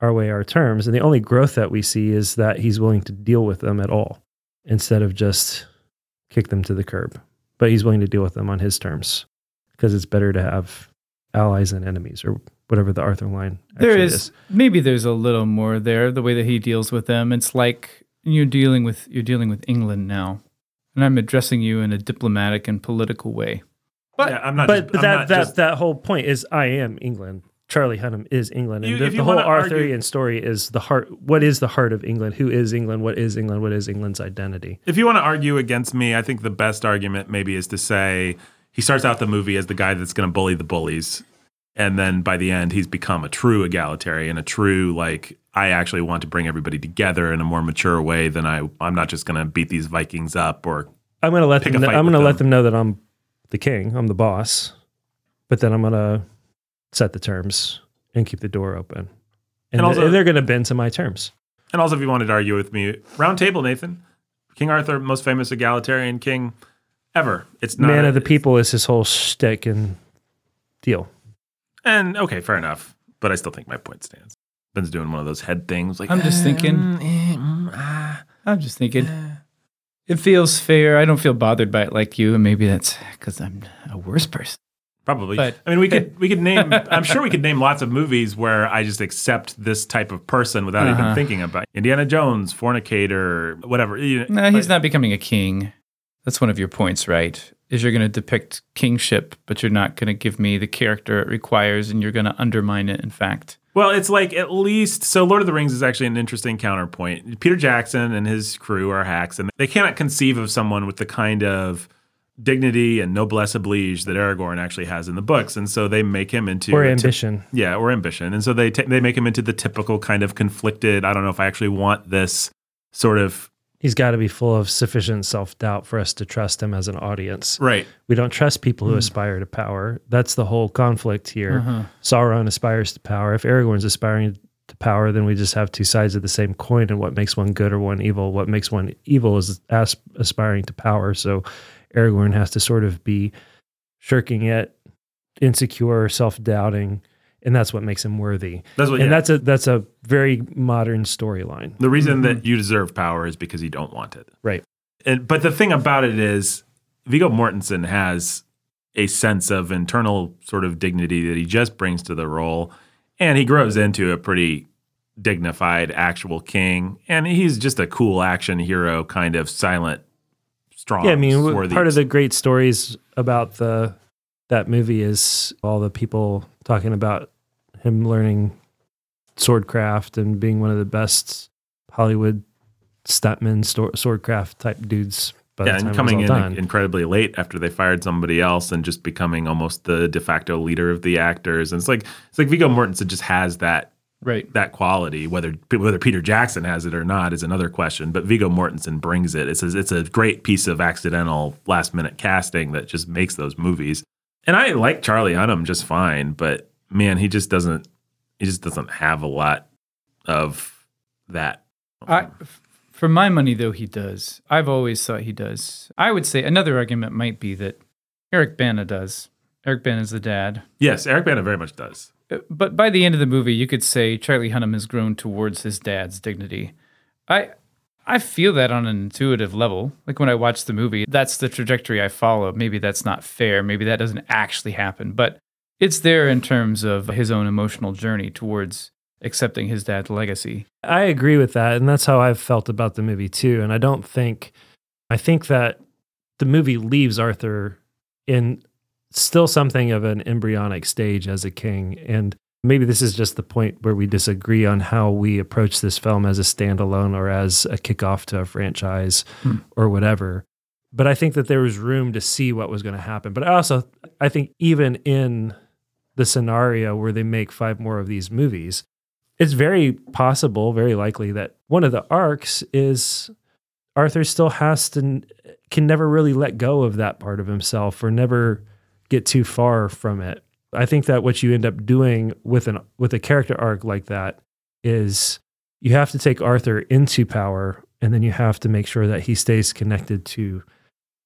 our way, our terms. And the only growth that we see is that he's willing to deal with them at all instead of just kick them to the curb. But he's willing to deal with them on his terms because it's better to have allies and enemies or whatever the Arthur line there is, is, maybe there's a little more there the way that he deals with them. It's like you're dealing with you're dealing with England now and I'm addressing you in a diplomatic and political way. But yeah, I'm not but, just, but that that just, that whole point is I am England Charlie Hunnam is England, and you, the, the whole Arthurian argue, story is the heart. What is the heart of England? Who is England? What is England? What is England's identity? If you want to argue against me, I think the best argument maybe is to say he starts out the movie as the guy that's going to bully the bullies, and then by the end, he's become a true egalitarian, a true like I actually want to bring everybody together in a more mature way than I. I'm not just going to beat these Vikings up or. I'm going to let them. Know, I'm going to let them know that I'm the king. I'm the boss, but then I'm going to set the terms and keep the door open. And, and also, they're going to bend to my terms. And also, if you wanted to argue with me, round table, Nathan, King Arthur, most famous egalitarian king ever. It's not man of the people is his whole shtick and deal. And okay, fair enough, but I still think my point stands. Ben's doing one of those head things. Like I'm just thinking. Mm, mm, ah, I'm just thinking. Eh. It feels fair. I don't feel bothered by it like you, and maybe that's because I'm a worse person. Probably. But, I mean, we could we could name. I'm sure we could name lots of movies where I just accept this type of person without uh-huh. even thinking about it. Indiana Jones, fornicator, whatever. No, he's not becoming a king. That's one of your points, right? Is you're going to depict kingship, but you're not going to give me the character it requires, and you're going to undermine it. In fact, Well, it's like at least so. Lord of the Rings is actually an interesting counterpoint. Peter Jackson and his crew are hacks, and they cannot conceive of someone with the kind of dignity and noblesse oblige that Aragorn actually has in the books, and so they make him into Or a ambition. yeah, or ambition, and so they ta they make him into the typical kind of conflicted. I don't know if I actually want this sort of He's got to be full of sufficient self doubt for us to trust him as an audience. right. We don't trust people who aspire to power. That's the whole conflict here. Uh-huh. Sauron aspires to power. If Aragorn's aspiring to power, then we just have two sides of the same coin. And what makes one good or one evil? What makes one evil is as- aspiring to power. So Aragorn has to sort of be shirking it, insecure, self doubting, and that's what makes him worthy. That's what. and yeah. that's a that's a very modern storyline. The reason that mm-hmm. you deserve power is because you don't want it. Right. And but the thing about it is Viggo Mortensen has a sense of internal sort of dignity that he just brings to the role and he grows into a pretty dignified actual king and he's just a cool action hero kind of silent strong Yeah, I mean, part of the great stories about the that movie is all the people talking about him learning swordcraft and being one of the best Hollywood stuntmen, sto- swordcraft type dudes. By yeah, the time and coming in done. incredibly late after they fired somebody else and just becoming almost the de facto leader of the actors. And it's like it's like Viggo Mortensen just has that Right. that quality. Whether whether Peter Jackson has it or not is another question. But Viggo Mortensen brings it. It's a, it's a great piece of accidental last minute casting that just makes those movies. And I like Charlie Hunnam just fine, but man, he just doesn't he just doesn't have a lot of that. I, for my money, though, he does. I've always thought he does. I would say another argument might be that Eric Bana does. Eric Bana's the dad. Yes, Eric Bana very much does. But by the end of the movie, you could say Charlie Hunnam has grown towards his dad's dignity. I I feel that on an intuitive level. Like when I watch the movie, that's the trajectory I follow. Maybe that's not fair. Maybe that doesn't actually happen, but it's there in terms of his own emotional journey towards accepting his dad's legacy. I agree with that, and that's how I've felt about the movie too. And I don't think, I think that the movie leaves Arthur in still something of an embryonic stage as a king. And maybe this is just the point where we disagree on how we approach this film as a standalone or as a kickoff to a franchise Hmm. or whatever. But I think that there was room to see what was going to happen. But I also, I think even in the scenario where they make five more of these movies, it's very possible, very likely that one of the arcs is Arthur still has to can never really let go of that part of himself or never get too far from it. I think that what you end up doing with an with a character arc like that is you have to take Arthur into power and then you have to make sure that he stays connected to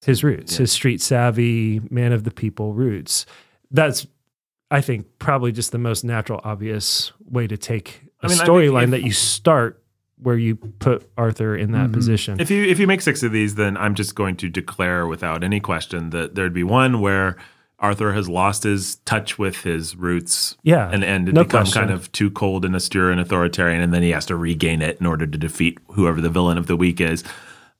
his roots, Yeah. his street savvy, man of the people roots. That's I think probably just the most natural, obvious way to take a I mean, storyline that you start where you put Arthur in that Mhm. position. If you if you make six of these, then I'm just going to declare without any question that there'd be one where Arthur has lost his touch with his roots. Yeah, And and no become question. kind of too cold and austere and authoritarian, and then he has to regain it in order to defeat whoever the villain of the week is.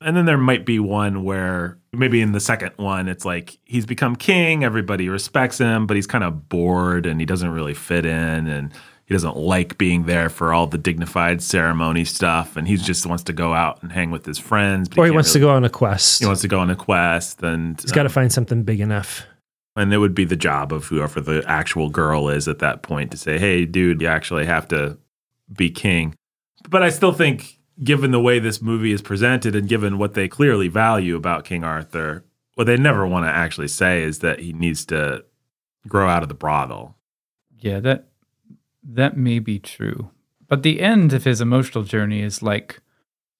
And then there might be one where maybe in the second one, it's like he's become king, everybody respects him, but he's kind of bored and he doesn't really fit in and he doesn't like being there for all the dignified ceremony stuff. And he just wants to go out and hang with his friends. but or he wants to go on a quest. He wants to go on a quest and He's got to um, find something big enough. And it would be the job of whoever the actual girl is at that point to say, hey, dude, you actually have to be king. But I still think, given the way this movie is presented and given what they clearly value about King Arthur, what they never want to actually say is that he needs to grow out of the brothel. Yeah, that that may be true. But the end of his emotional journey is like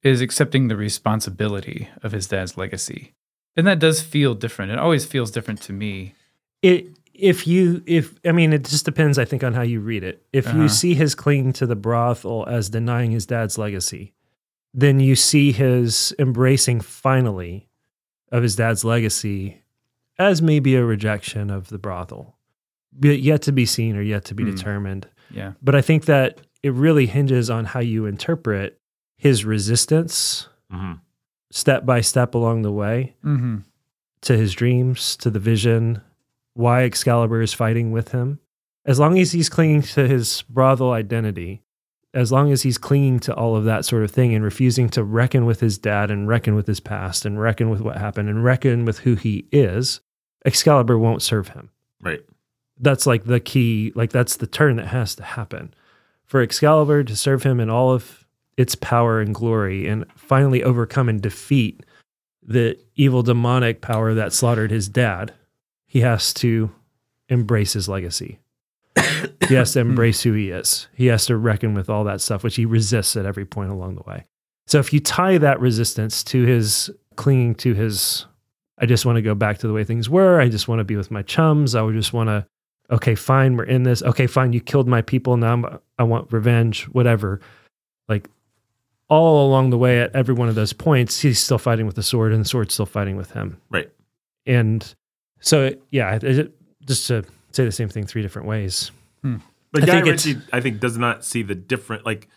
is accepting the responsibility of his dad's legacy. And that does feel different. It always feels different to me. It if you if I mean it just depends I think on how you read it. If Uh-huh. you see his clinging to the brothel as denying his dad's legacy, then you see his embracing finally of his dad's legacy as maybe a rejection of the brothel. But yet to be seen or yet to be Hmm. determined. Yeah. But I think that it really hinges on how you interpret his resistance Mhm. step by step along the way Mm-hmm. to his dreams, to the vision, why Excalibur is fighting with him. as long as he's clinging to his brothel identity, as long as he's clinging to all of that sort of thing and refusing to reckon with his dad and reckon with his past and reckon with what happened and reckon with who he is, Excalibur won't serve him. Right. That's like the key, like that's the turn that has to happen for Excalibur to serve him in all of its power and glory and finally overcome and defeat the evil demonic power that slaughtered his dad. He has to embrace his legacy. he has to embrace who he is. He has to reckon with all that stuff, which he resists at every point along the way. So if you tie that resistance to his clinging to his, I just want to go back to the way things were. I just want to be with my chums. I would just want to, okay, fine, we're in this. Okay, fine, you killed my people. Now I'm, I want revenge, whatever. Like all along the way at every one of those points, he's still fighting with the sword and the sword's still fighting with him. Right. And so, yeah, it, just to say the same thing three different ways. Hmm. But I Guy Ritchie, I think, does not see the different. Like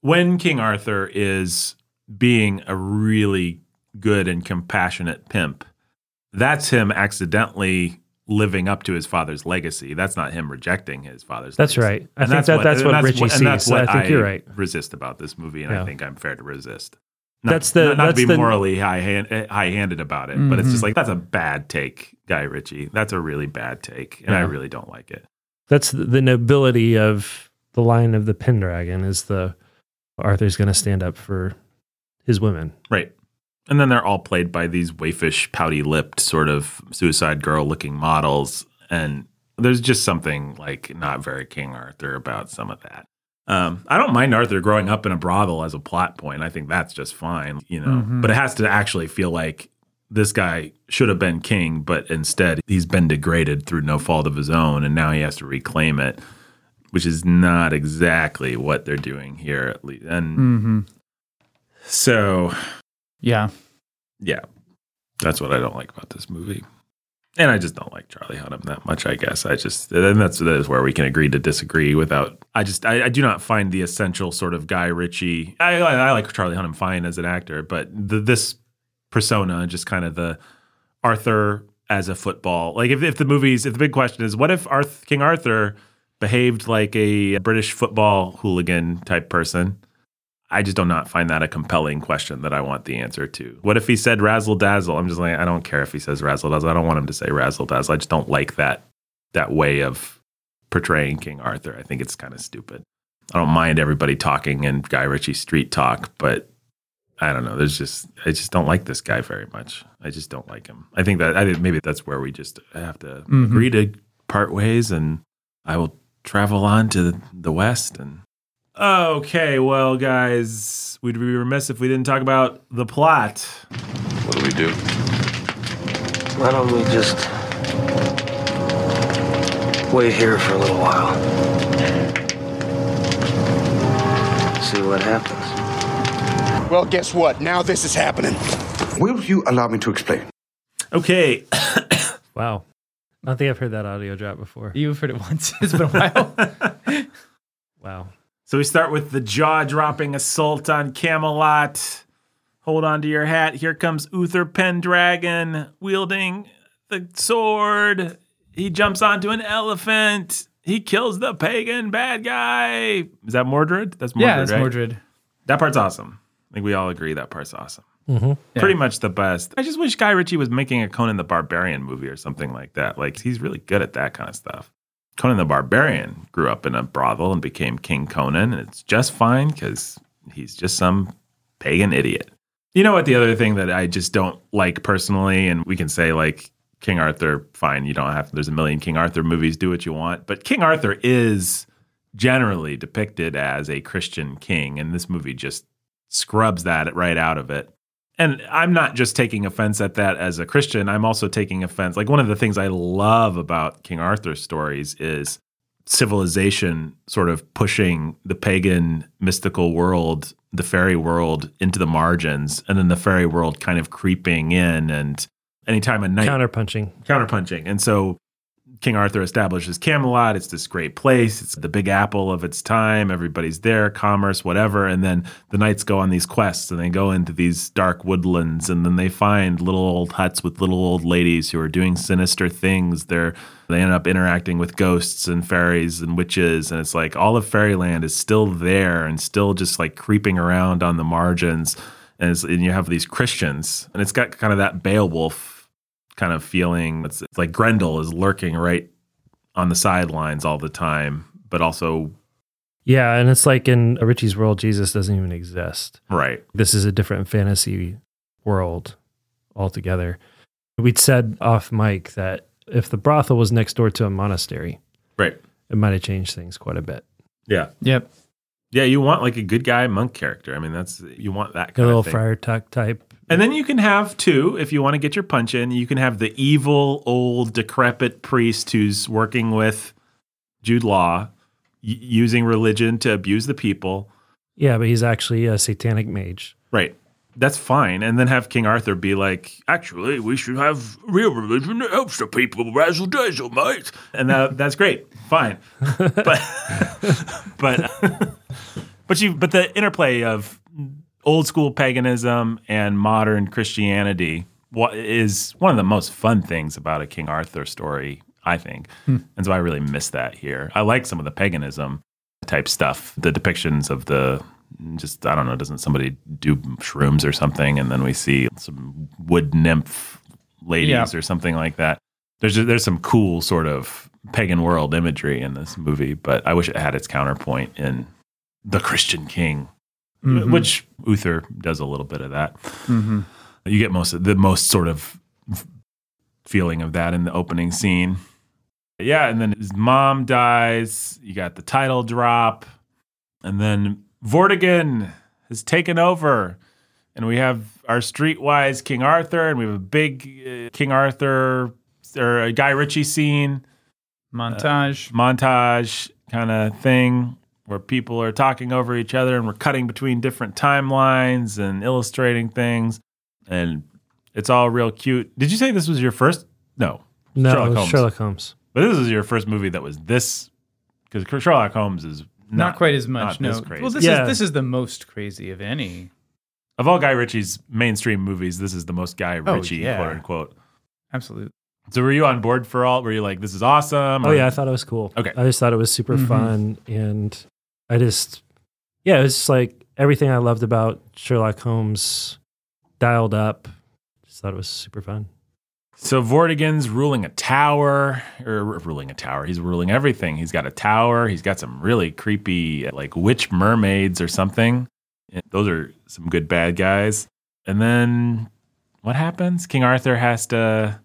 when King Arthur is being a really good and compassionate pimp, that's him accidentally living up to his father's legacy. That's not him rejecting his father's. That's legacy. right. I think that- that's and what Ritchie and that's sees. I what think you're right. Resist about this movie, and Yeah. I think I'm fair to resist. Not, That's the- not, not that's to be the- morally high hand, eh, high handed about it, but it's just mm-hmm. like that's a bad take, Guy Ritchie. That's a really bad take, and I really don't like it. That's the, the nobility of the line of the Pendragon is the Arthur's going to stand up for his women. Right. And then they're all played by these waifish, pouty lipped, sort of suicide girl looking models. And there's just something like not very King Arthur about some of that. Um, I don't mind Arthur growing up in a brothel as a plot point. I think that's just fine, you know. Mhm. But it has to actually feel like this guy should have been king, but instead he's been degraded through no fault of his own, and now he has to reclaim it, which is not exactly what they're doing here, at least. And Mm-hmm. so Yeah. yeah, that's what I don't like about this movie. And I just don't like Charlie Hunnam that much, I guess. I just, and that's that is where we can agree to disagree without, I just, I, I do not find the essential sort of Guy Ritchie. I, I, I like Charlie Hunnam fine as an actor, but the, this persona, just kind of the Arthur as a football, like if, if the movies, if the big question is, what if Arth, King Arthur behaved like a British football hooligan type person? I just do not find that a compelling question that I want the answer to. What if he said razzle dazzle? I'm just like, I don't care if he says razzle dazzle. I don't want him to say razzle dazzle. I just don't like that that way of portraying King Arthur. I think it's kind of stupid. I don't mind everybody talking in Guy Ritchie street talk, but I don't know. There's just I just don't like this guy very much. I just don't like him. I think that I think maybe that's where we just have to Mhm. agree to part ways, and I will travel on to the west and Okay, well, guys, we'd be remiss if we didn't talk about the plot. What do we do? Why don't we just wait here for a little while? See what happens. Well, guess what? Now this is happening. Will you allow me to explain? Okay. Wow. I don't think I've heard that audio drop before. You've heard it once. It's been a while. Wow. So we start with the jaw dropping assault on Camelot. Hold on to your hat. Here comes Uther Pendragon wielding the sword. He jumps onto an elephant. He kills the pagan bad guy. Is that Mordred? That's Mordred. yeah, it's right? Mordred. That part's awesome. I think we all agree that part's awesome. Mm-hmm. Pretty much the best. I just wish Guy Ritchie was making a Conan the Barbarian movie or something like that. Like he's really good at that kind of stuff. Conan the Barbarian grew up in a brothel and became King Conan, and it's just fine because he's just some pagan idiot. You know what? The other thing that I just don't like personally, and we can say like King Arthur, fine, you don't have. There's a million King Arthur movies. Do what you want, but King Arthur is generally depicted as a Christian king, and this movie just scrubs that right out of it. And I'm not just taking offense at that as a Christian. I'm also taking offense. Like one of the things I love about King Arthur's stories is civilization sort of pushing the pagan mystical world, the fairy world into the margins, and then the fairy world kind of creeping in. And anytime a knight Counterpunching. counterpunching. And so King Arthur establishes Camelot. It's this great place. It's the big apple of its time. Everybody's there, commerce, whatever. And then the knights go on these quests and they go into these dark woodlands and then they find little old huts with little old ladies who are doing sinister things. They're they end up interacting with ghosts and fairies and witches and it's like all of fairyland is still there and still just like creeping around on the margins and, and you have these christians and it's got kind of that beowulf kind of feeling it's, it's like grendel is lurking right on the sidelines all the time but also Yeah, and it's like in Ritchie's world, Jesus doesn't even exist. right This is a different fantasy world altogether. We'd said off mic that if the brothel was next door to a monastery, right it might have changed things quite a bit. yeah Yep. yeah you want like a good guy monk character i mean that's you want that A kind little of thing friar tuck type. And then you can have too, if you want to get your punch in, you can have the evil old decrepit priest who's working with Jude Law, y- using religion to abuse the people. Yeah, but he's actually a satanic mage. Right. That's fine. And then have King Arthur be like, actually, we should have real religion that helps the people razzle dazzle, mate. And that, that's great. Fine. But, but, but you, but the interplay of old school paganism and modern Christianity what is one of the most fun things about a King Arthur story, I think. Hmm. And so I really miss that here. I like some of the paganism type stuff, the depictions of the just I don't know, doesn't somebody do shrooms or something and then we see some wood nymph ladies Yeah. or something like that. There's there's some cool sort of pagan world imagery in this movie, but I wish it had its counterpoint in The Christian King, Mhm. which Uther does a little bit of that. Mm-hmm. You get most of the most sort of feeling of that in the opening scene. Yeah, and then his mom dies. You got the title drop, and then Vortigern has taken over, and we have our streetwise King Arthur, and we have a big uh, King Arthur or a Guy Ritchie scene Montage. montage kind of thing where people are talking over each other and we're cutting between different timelines and illustrating things and it's all real cute. Did you say this was your first? No. No, Sherlock Sherlock Holmes. Sherlock Holmes. But this is your first movie that was this because Sherlock Holmes is not, not, quite as much. not no. this crazy. Well, this Yeah. is this is the most crazy of any. of all Guy Ritchie's mainstream movies, this is the most Guy Oh, Ritchie, yeah. quote unquote. Absolutely. So were you on board for all? Were you like, this is awesome? Oh yeah, I thought it was cool. Okay. I just thought it was super Mhm. fun, and I just yeah, it was just like everything I loved about Sherlock Holmes dialed up. Just thought it was super fun. So Vortigern's ruling a tower, or ruling a tower. He's ruling everything. He's got a tower. He's got some really creepy, like witch mermaids or something. And Those are some good bad guys. And then what happens? King Arthur has to.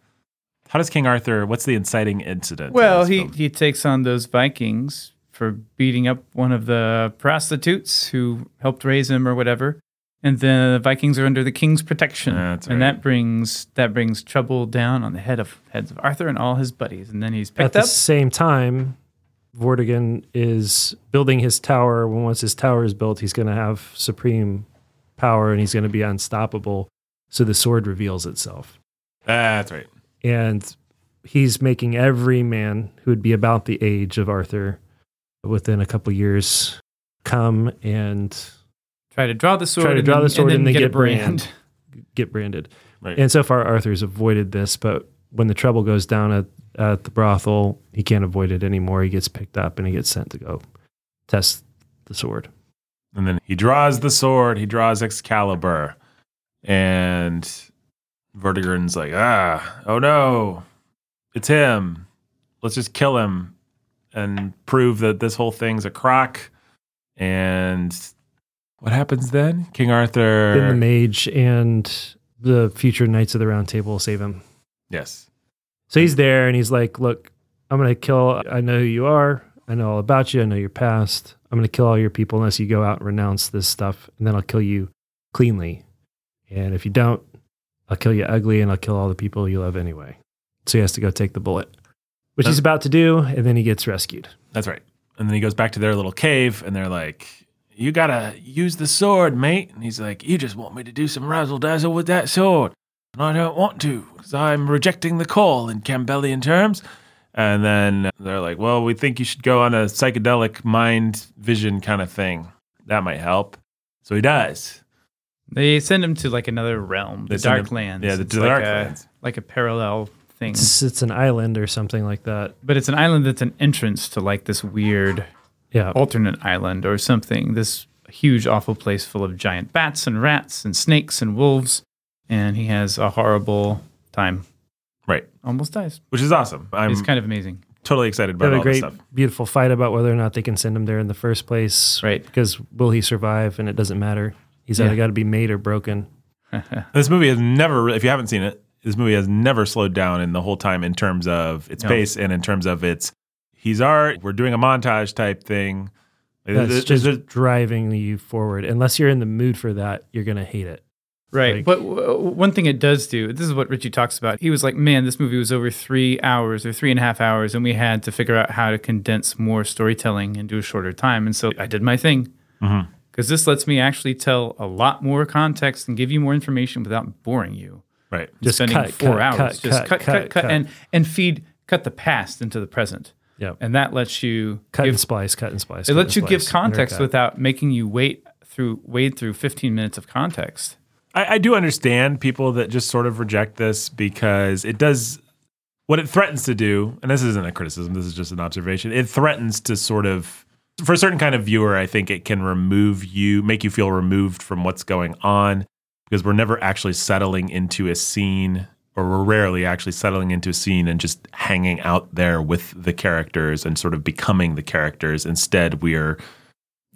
How does King Arthur? What's the inciting incident? Well, he film? he takes on those Vikings for beating up one of the prostitutes who helped raise him or whatever. And the Vikings are under the king's protection. That's And right. that brings that brings trouble down on the head of heads of Arthur and all his buddies. And then he's picked up. At the up. same time, Vortigern is building his tower. When once his tower is built, he's going to have supreme power and he's going to be unstoppable. So the sword reveals itself. That's right. and he's making every man who would be about the age of Arthur within a couple years come and Try to draw the sword. try to draw then- the sword and, then get, get, a brand. brand, get branded. Right. And so far, Arthur's avoided this, but when the trouble goes down at, at the brothel, he can't avoid it anymore. He gets picked up and he gets sent to go test the sword. And then he draws the sword, he draws Excalibur, and Vortigern's like, ah, oh no, it's him. Let's just kill him and prove that this whole thing's a crock. And what happens then? King Arthur. Then the mage and the future Knights of the Round Table save him. yes. So he's there and he's like, Look, I'm going to kill. I know who you are. I know all about you. I know your past. I'm going to kill all your people unless you go out and renounce this stuff. And then I'll kill you cleanly. And if you don't, I'll kill you ugly and I'll kill all the people you love anyway. So he has to go take the bullet, which he's about to do. And then he gets rescued. That's right. And then he goes back to their little cave and they're like, You gotta use the sword, mate. And he's like, You just want me to do some razzle dazzle with that sword. And I don't want to, because I'm rejecting the call in Campbellian terms. And then they're like, well, we think you should go on a psychedelic mind vision kind of thing. That might help. So he does. They send him to like another realm, the Dark send him- Darklands. yeah, the- It's to the like Darklands. A, like a parallel thing. It's, it's an island or something like that. But it's an island that's an entrance to like this weird Yeah. alternate island or something. This huge, awful place full of giant bats and rats and snakes and wolves. And he has a horrible time. Right. Almost dies. Which is awesome. I'm it's kind of amazing. totally excited They about have a this great, stuff. beautiful fight about whether or not they can send him there in the first place. Right. Because will he survive? And it doesn't matter. He's Yeah. either got to be made or broken. This movie has never, if you haven't seen it, this movie has never slowed down in the whole time in terms of its No. pace and in terms of its. He's our. We're doing a montage type thing. That's There's- just there's- driving you forward. Unless you're in the mood for that, you're going to hate it. Right. Like- but w- one thing it does do, this is what Ritchie talks about. He was like, man, this movie was over three hours or three and a half hours, and we had to figure out how to condense more storytelling into a shorter time. And so I did my thing. Mm-hmm. Because this lets me actually tell a lot more context and give you more information without boring you. Right. Just spending cut, four cut, hours. cut, just cut, cut, cut, cut, cut, cut. and and feed cut the past into the present. Yep. And that lets you Cut give, and splice, cut and splice. it cut lets you and give context without making you wait through wade through 15 minutes of context. I, I do understand people that just sort of reject this because it does what it threatens to do, and this isn't a criticism, this is just an observation. It threatens to sort of, for a certain kind of viewer, I think it can remove you, make you feel removed from what's going on because we're never actually settling into a scene, or we're rarely actually settling into a scene and just hanging out there with the characters and sort of becoming the characters. Instead, we're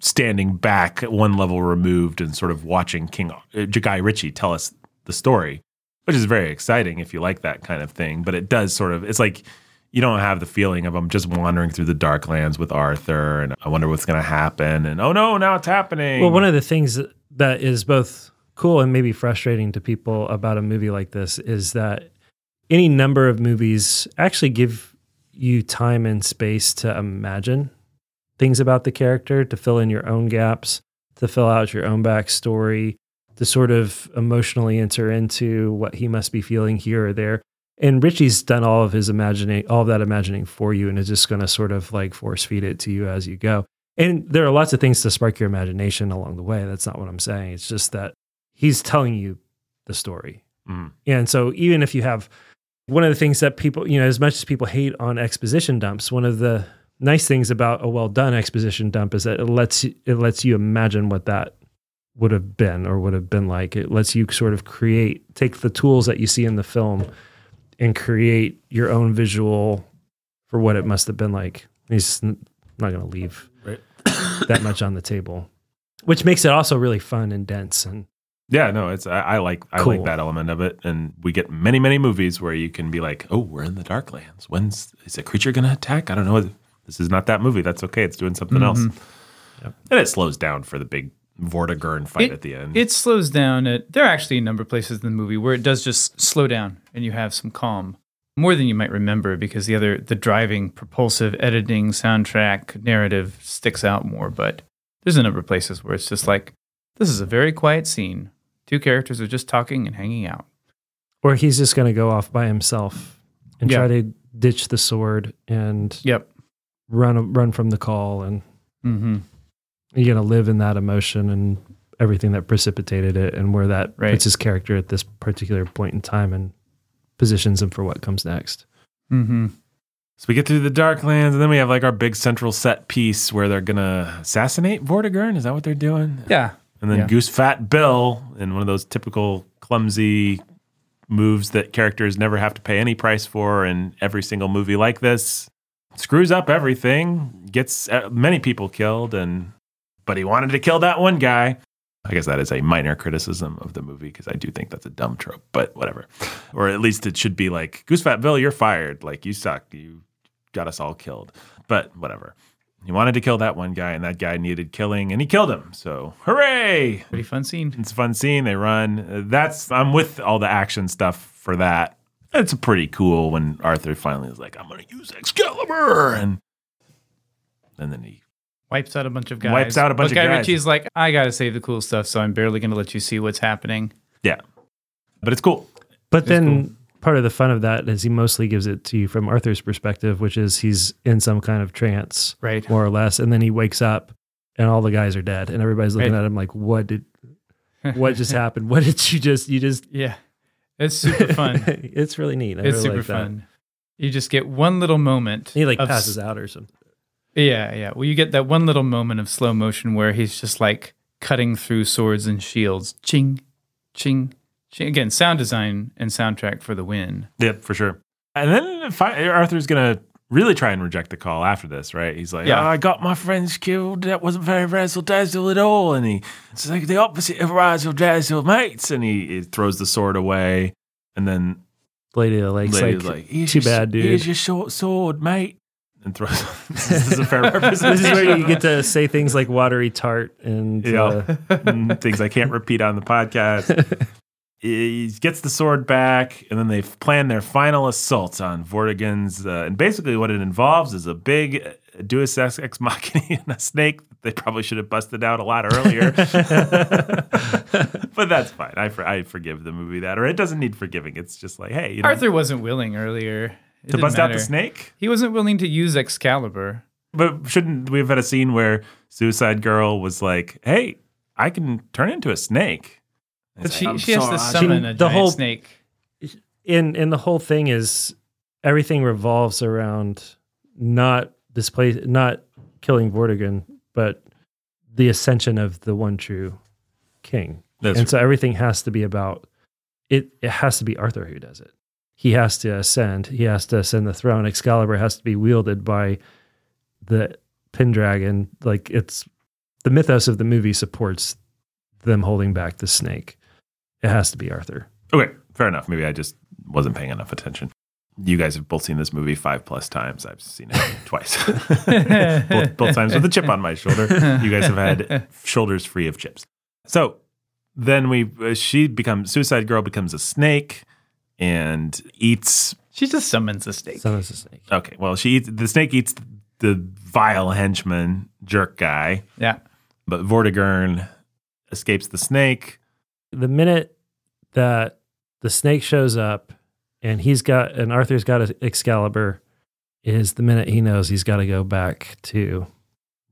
standing back one level removed and sort of watching King uh, Guy Ritchie tell us the story, which is very exciting if you like that kind of thing. But it does sort of it's like you don't have the feeling of I'm just wandering through the dark lands with Arthur and I wonder what's going to happen and oh no, now it's happening. Well, one of the things that is both cool and maybe frustrating to people about a movie like this is that any number of movies actually give you time and space to imagine things about the character, to fill in your own gaps, to fill out your own backstory, to sort of emotionally enter into what he must be feeling here or there. And Ritchie's done all of his imagining, all of that imagining for you, and is just going to sort of like force feed it to you as you go. And there are lots of things to spark your imagination along the way. That's not what I'm saying. It's just that he's telling you the story. Mm. And so even if you have one of the things that people, you know, as much as people hate on exposition dumps, one of the nice things about a well done exposition dump is that it lets you, it lets you imagine what that would have been or would have been like. It lets you sort of create, take the tools that you see in the film and create your own visual for what it must have been like. He's not going to leave Right. that much on the table, which makes it also really fun and dense. And Yeah, no, it's I, I like I Cool. like that element of it, and we get many many movies where you can be like, oh, we're in the Darklands. When's is a creature going to attack? I don't know. This is not that movie. That's okay. It's doing something else, mm-hmm. and it slows down for the big Vortigern fight It- at the end. It slows down. At, there are actually a number of places in the movie where it does just slow down and you have some calm, more than you might remember because the other, the driving, propulsive editing, soundtrack, narrative sticks out more. But there's a number of places where it's just like, this is a very quiet scene. Two characters are just talking and hanging out. or he's just going to go off by himself and Yeah. try to ditch the sword and Yep. run run from the call and Mm-hmm. you're going to live in that emotion and everything that precipitated it and where that Right. puts his character at this particular point in time and positions him for what comes next. Mm-hmm. so we get through the Darklands, and then we have like our big central set piece where they're gonna assassinate Vortigern. Is that what they're doing? Yeah. And then Yeah. Goose Fat Bill, in one of those typical clumsy moves that characters never have to pay any price for in every single movie like this, screws up everything, gets uh, many people killed, and but he wanted to kill that one guy. I guess that is a minor criticism of the movie because I do think that's a dumb trope, but whatever. Or at least it should be like Goose Fat Bill, you're fired. Like you suck. You got us all killed. But whatever. He wanted to kill that one guy, and that guy needed killing, and he killed him. So hooray! Pretty fun scene. It's a fun scene. They run. Uh, That's I'm with all the action stuff for that. It's pretty cool when Arthur finally is like, "I'm going to use Excalibur," and and then he Wipes out a bunch of guys. Wipes out a bunch but of Guy guys. Ritchie's like, I got to save the cool stuff, so I'm barely going to let you see what's happening. yeah, but it's cool. But then part of the fun of that is he mostly gives it to you from Arthur's perspective, which is he's in some kind of trance, Right. more or less, and then he wakes up and all the guys are dead, and everybody's looking Right. at him like, "What did? What just happened? What did you just? You just? Yeah. It's super fun. it's really neat. I it's really super like fun. You just get one little moment. He like s- passes out or something. Yeah, yeah. Well, you get that one little moment of slow motion where he's just like cutting through swords and shields. Ching, ching. Again, sound design and soundtrack for the win. Yep, for sure. And then fi- Arthur's gonna really try and reject the call after this, right? He's like, Yeah. "Oh, I got my friends killed. That wasn't very razzle dazzle at all." And he, it's like the opposite of razzle dazzle, mates. And he, he throws the sword away, and then Lady of the Lake's Lady's like, like, "Here's too your- bad, dude. Here's your short sword, mate." And throws. this is a fair representation. this is where you get to say things like watery tart and Yeah. uh, Mm, things I can't repeat on the podcast. He gets the sword back, and then they plan their final assault on Vortigern's. Uh, and basically, what it involves is a big uh, Deus Ex Ex Machina and a snake they probably should have busted out a lot earlier. but that's fine. I, for, I forgive the movie that, or it doesn't need forgiving. It's just like, hey, you know, Arthur wasn't willing earlier. It to bust out the snake. He wasn't willing to use Excalibur. But shouldn't we have had a scene where Suicide Girl was like, "Hey, I can turn into a snake." But It's she, "I'm she has to sorry." summon a the giant whole- snake. in in the whole thing is everything revolves around not display not killing Vortigern, but the ascension of the one true king. That's and so everything has to be about it it has to be Arthur who does it. He has to ascend. He has to ascend the throne. Excalibur has to be wielded by the Pendragon. Like it's the mythos of the movie supports them holding back the snake. It has to be Arthur. Okay, fair enough. Maybe I just wasn't paying enough attention. You guys have both seen this movie five plus times. I've seen it twice. both, both times with a chip on my shoulder. You guys have had shoulders free of chips. So then we, uh, she becomes, Suicide Girl becomes a snake and eats. She just summons a snake. Summons a snake. Okay, well, she eats, the snake eats the vile henchman, jerk guy. Yeah. But Vortigern escapes the snake. The minute that the snake shows up and he's got and Arthur's got an Excalibur is the minute he knows he's got to go back to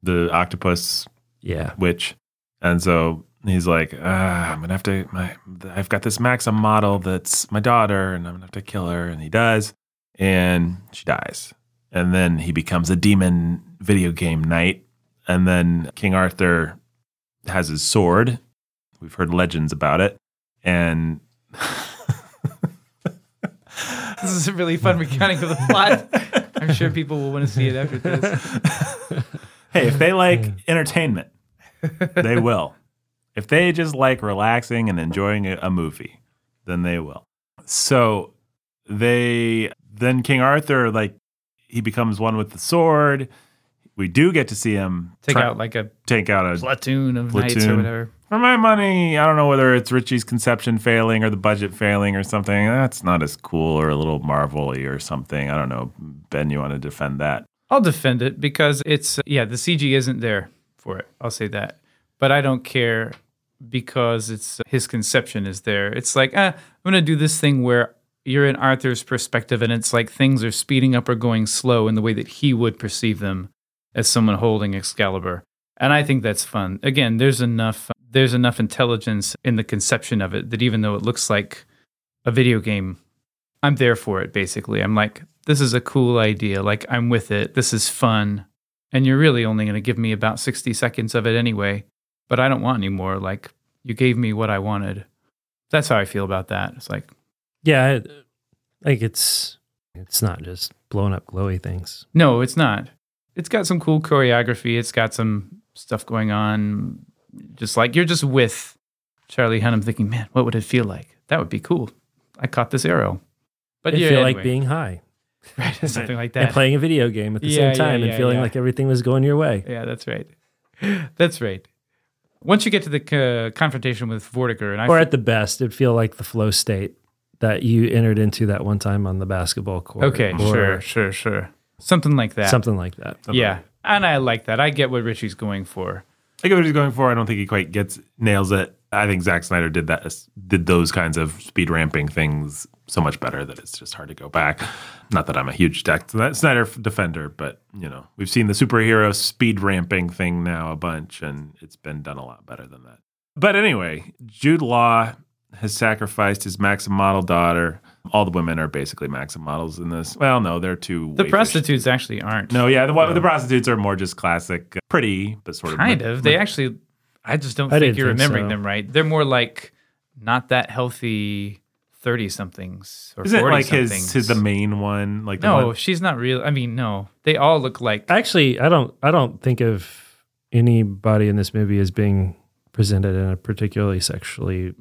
the octopus yeah witch. And so he's like, ah, I'm gonna have to. My, I've got this Maxim model that's my daughter, and I'm gonna have to kill her. And he does, and she dies. And then he becomes a demon video game knight. And then King Arthur has his sword. We've heard legends about it, and This is a really fun recounting of the plot. I'm sure people will want to see it after this. hey, if they like entertainment, they will. If they just like relaxing and enjoying a, a movie, then they will. So they then King Arthur like he becomes one with the sword. We do get to see him Take try- out like a take out a platoon of knights or whatever. For my money, I don't know whether it's Ritchie's conception failing or the budget failing or something. That's not as cool or a little marvelly or something. I don't know. Ben, you want to defend that? I'll defend it because it's yeah, the CG isn't there for it. I'll say that. But I don't care because it's his conception is there. It's like, ah, I'm going to do this thing where you're in Arthur's perspective and it's like things are speeding up or going slow in the way that he would perceive them as someone holding Excalibur. And I think that's fun. Again, there's enough there's enough intelligence in the conception of it that even though it looks like a video game, I'm there for it basically. I'm like, this is a cool idea. Like, I'm with it. This is fun. And you're really only going to give me about 60 seconds of it anyway. But I don't want any more. Like, you gave me what I wanted. That's how I feel about that. It's like, yeah like it's it's not just blowing up glowy things no, it's not. It's got some cool choreography. It's got some stuff going on. Just like you're just with Charlie Hunnam thinking, man, what would it feel like? That would be cool. I caught this arrow. But I yeah, feel anyway. like being high right, something like that. and playing a video game at the Yeah, same time yeah, and feeling like everything was going your way Yeah, that's right. That's right. Once you get to the uh, confrontation with Vortigern, and I or f- at the best it'd feel like the flow state that you entered into that one time on the basketball court okay, sure, sure, sure, something like that. something like that yeah, and I like that. I get what Ritchie's going for. I get what he's going for. I don't think he quite gets nails it. I think Zack Snyder did that did those kinds of speed ramping things so much better that it's just hard to go back. Not that I'm a huge Zack Snyder defender, but you know we've seen the superhero speed ramping thing now a bunch, and it's been done a lot better than that. But anyway, Jude Law has sacrificed his Maxim model daughter. All the women are basically Maxim models in this. Well, no, they're too. The waifish. prostitutes actually aren't. No, yeah, the, the prostitutes are more just classic, uh, pretty, but sort of kind ma- of. ma- They actually, I just don't I think you're think remembering so. them right. They're more like not that healthy thirty somethings or Isn't it forty like his somethings. his the main one? Like the no, one, she's not real. I mean, no, they all look like. Actually, I don't. I don't think of anybody in this movie as being presented in a particularly sexually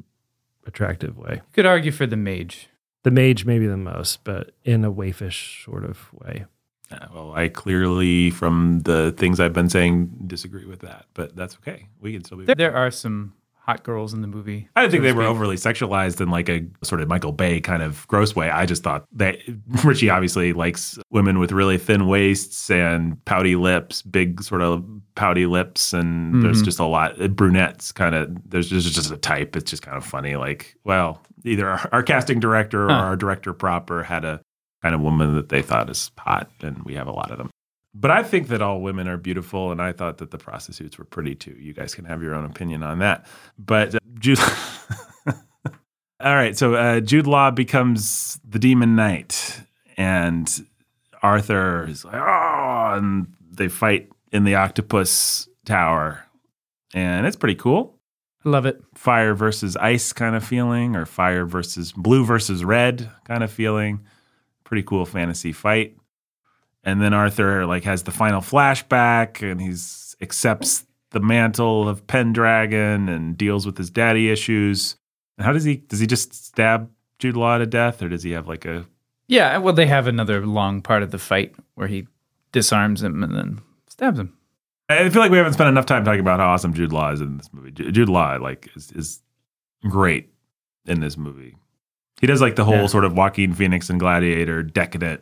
attractive way. You could argue for the mage. The mage, maybe the most, but in a waifish sort of way. Uh, well, I clearly, from the things I've been saying, disagree with that, but that's okay. We can still be. There, there are some hot girls in the movie. I didn't think so they were overly sexualized in like a sort of Michael Bay kind of gross way. I just thought that Ritchie obviously likes women with really thin waists and pouty lips, big sort of pouty lips, and there's Mhm. just a lot brunettes. Kind of there's just just a type. It's just kind of funny. Like, well, either our, our casting director or Huh. our director proper had a kind of woman that they thought is hot, and we have a lot of them. But I think that all women are beautiful, and I thought that the prostitutes were pretty too. You guys can have your own opinion on that. But uh, Jude, all right. So uh, Jude Law becomes the Demon Knight, and Arthur is like, oh, and they fight in the Octopus Tower, and it's pretty cool. I love it. Fire versus ice kind of feeling, or fire versus blue versus red kind of feeling. Pretty cool fantasy fight and then Arthur like has the final flashback and he's accepts the mantle of Pendragon and deals with his daddy issues. And how does he does he just stab Jude Law to death or does he have like a Yeah, well, they have another long part of the fight where he disarms him and then stabs him. I feel like we haven't spent enough time talking about how awesome Jude Law is in this movie. Jude Law like is, is great in this movie. He does like the whole Yeah. sort of Joaquin Phoenix and Gladiator decadent,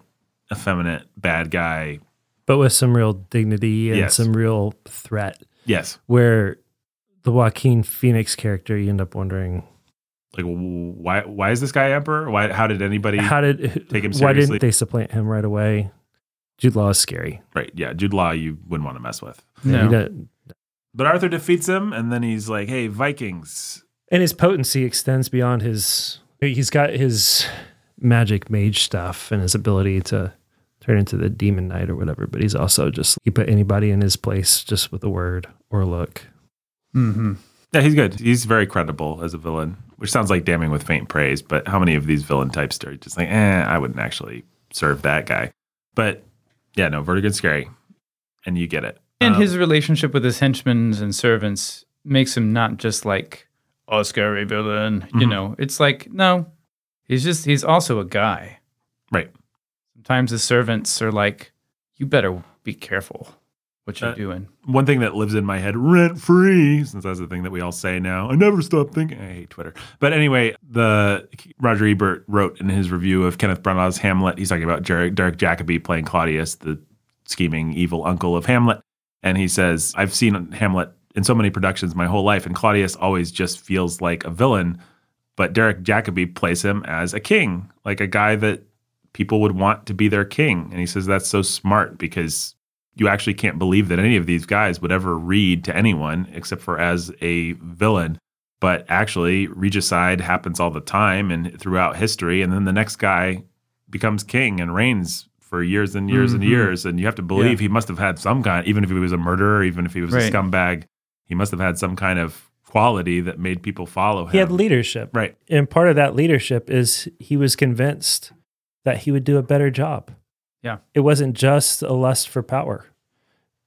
effeminate bad guy. But with some real dignity and Yes. some real threat. Yes. Where the Joaquin Phoenix character, you end up wondering Like why why is this guy emperor? Why how did anybody how did take him Seriously? why didn't they supplant him right away? Jude Law is scary. Right. Yeah. Jude Law, you wouldn't want to mess with. Yeah, But Arthur defeats him, and then he's like, hey, Vikings. and his potency extends beyond his. He's got his magic mage stuff and his ability to turn into the demon knight or whatever. But he's also just he put anybody in his place just with a word or a look. Mm-hmm. Yeah, he's good. He's very credible as a villain, which sounds like damning with faint praise. But how many of these villain types are just like, eh, I wouldn't actually serve that guy. But yeah, no, very good, scary. And you get it. And Um, his relationship with his henchmen and servants makes him not just like a scary villain. You Mhm. know, it's like, no, he's just, he's also a guy. Right. Sometimes the servants are like, you better be careful what you're Uh, doing. one thing that lives in my head rent free, since that's the thing that we all say now. I never stop thinking. I hate Twitter. But anyway, the Roger Ebert wrote in his review of Kenneth Branagh's Hamlet. He's talking about Derek, Derek Jacobi playing Claudius, the scheming evil uncle of Hamlet, and he says, "I've seen Hamlet in so many productions my whole life, and Claudius always just feels like a villain, but Derek Jacobi plays him as a king, like a guy that." People would want to be their king. And he says that's so smart because you actually can't believe that any of these guys would ever read to anyone except for as a villain. But actually, regicide happens all the time and throughout history. And then the next guy becomes king and reigns for years and years and Mhm. years. And you have to believe Yeah. he must have had some kind, even if he was a murderer, even if he was a scumbag, he must have had some kind of quality that made people follow him. He had leadership, Right. And part of that leadership is he was convinced that he would do a better job. Yeah. It wasn't just a lust for power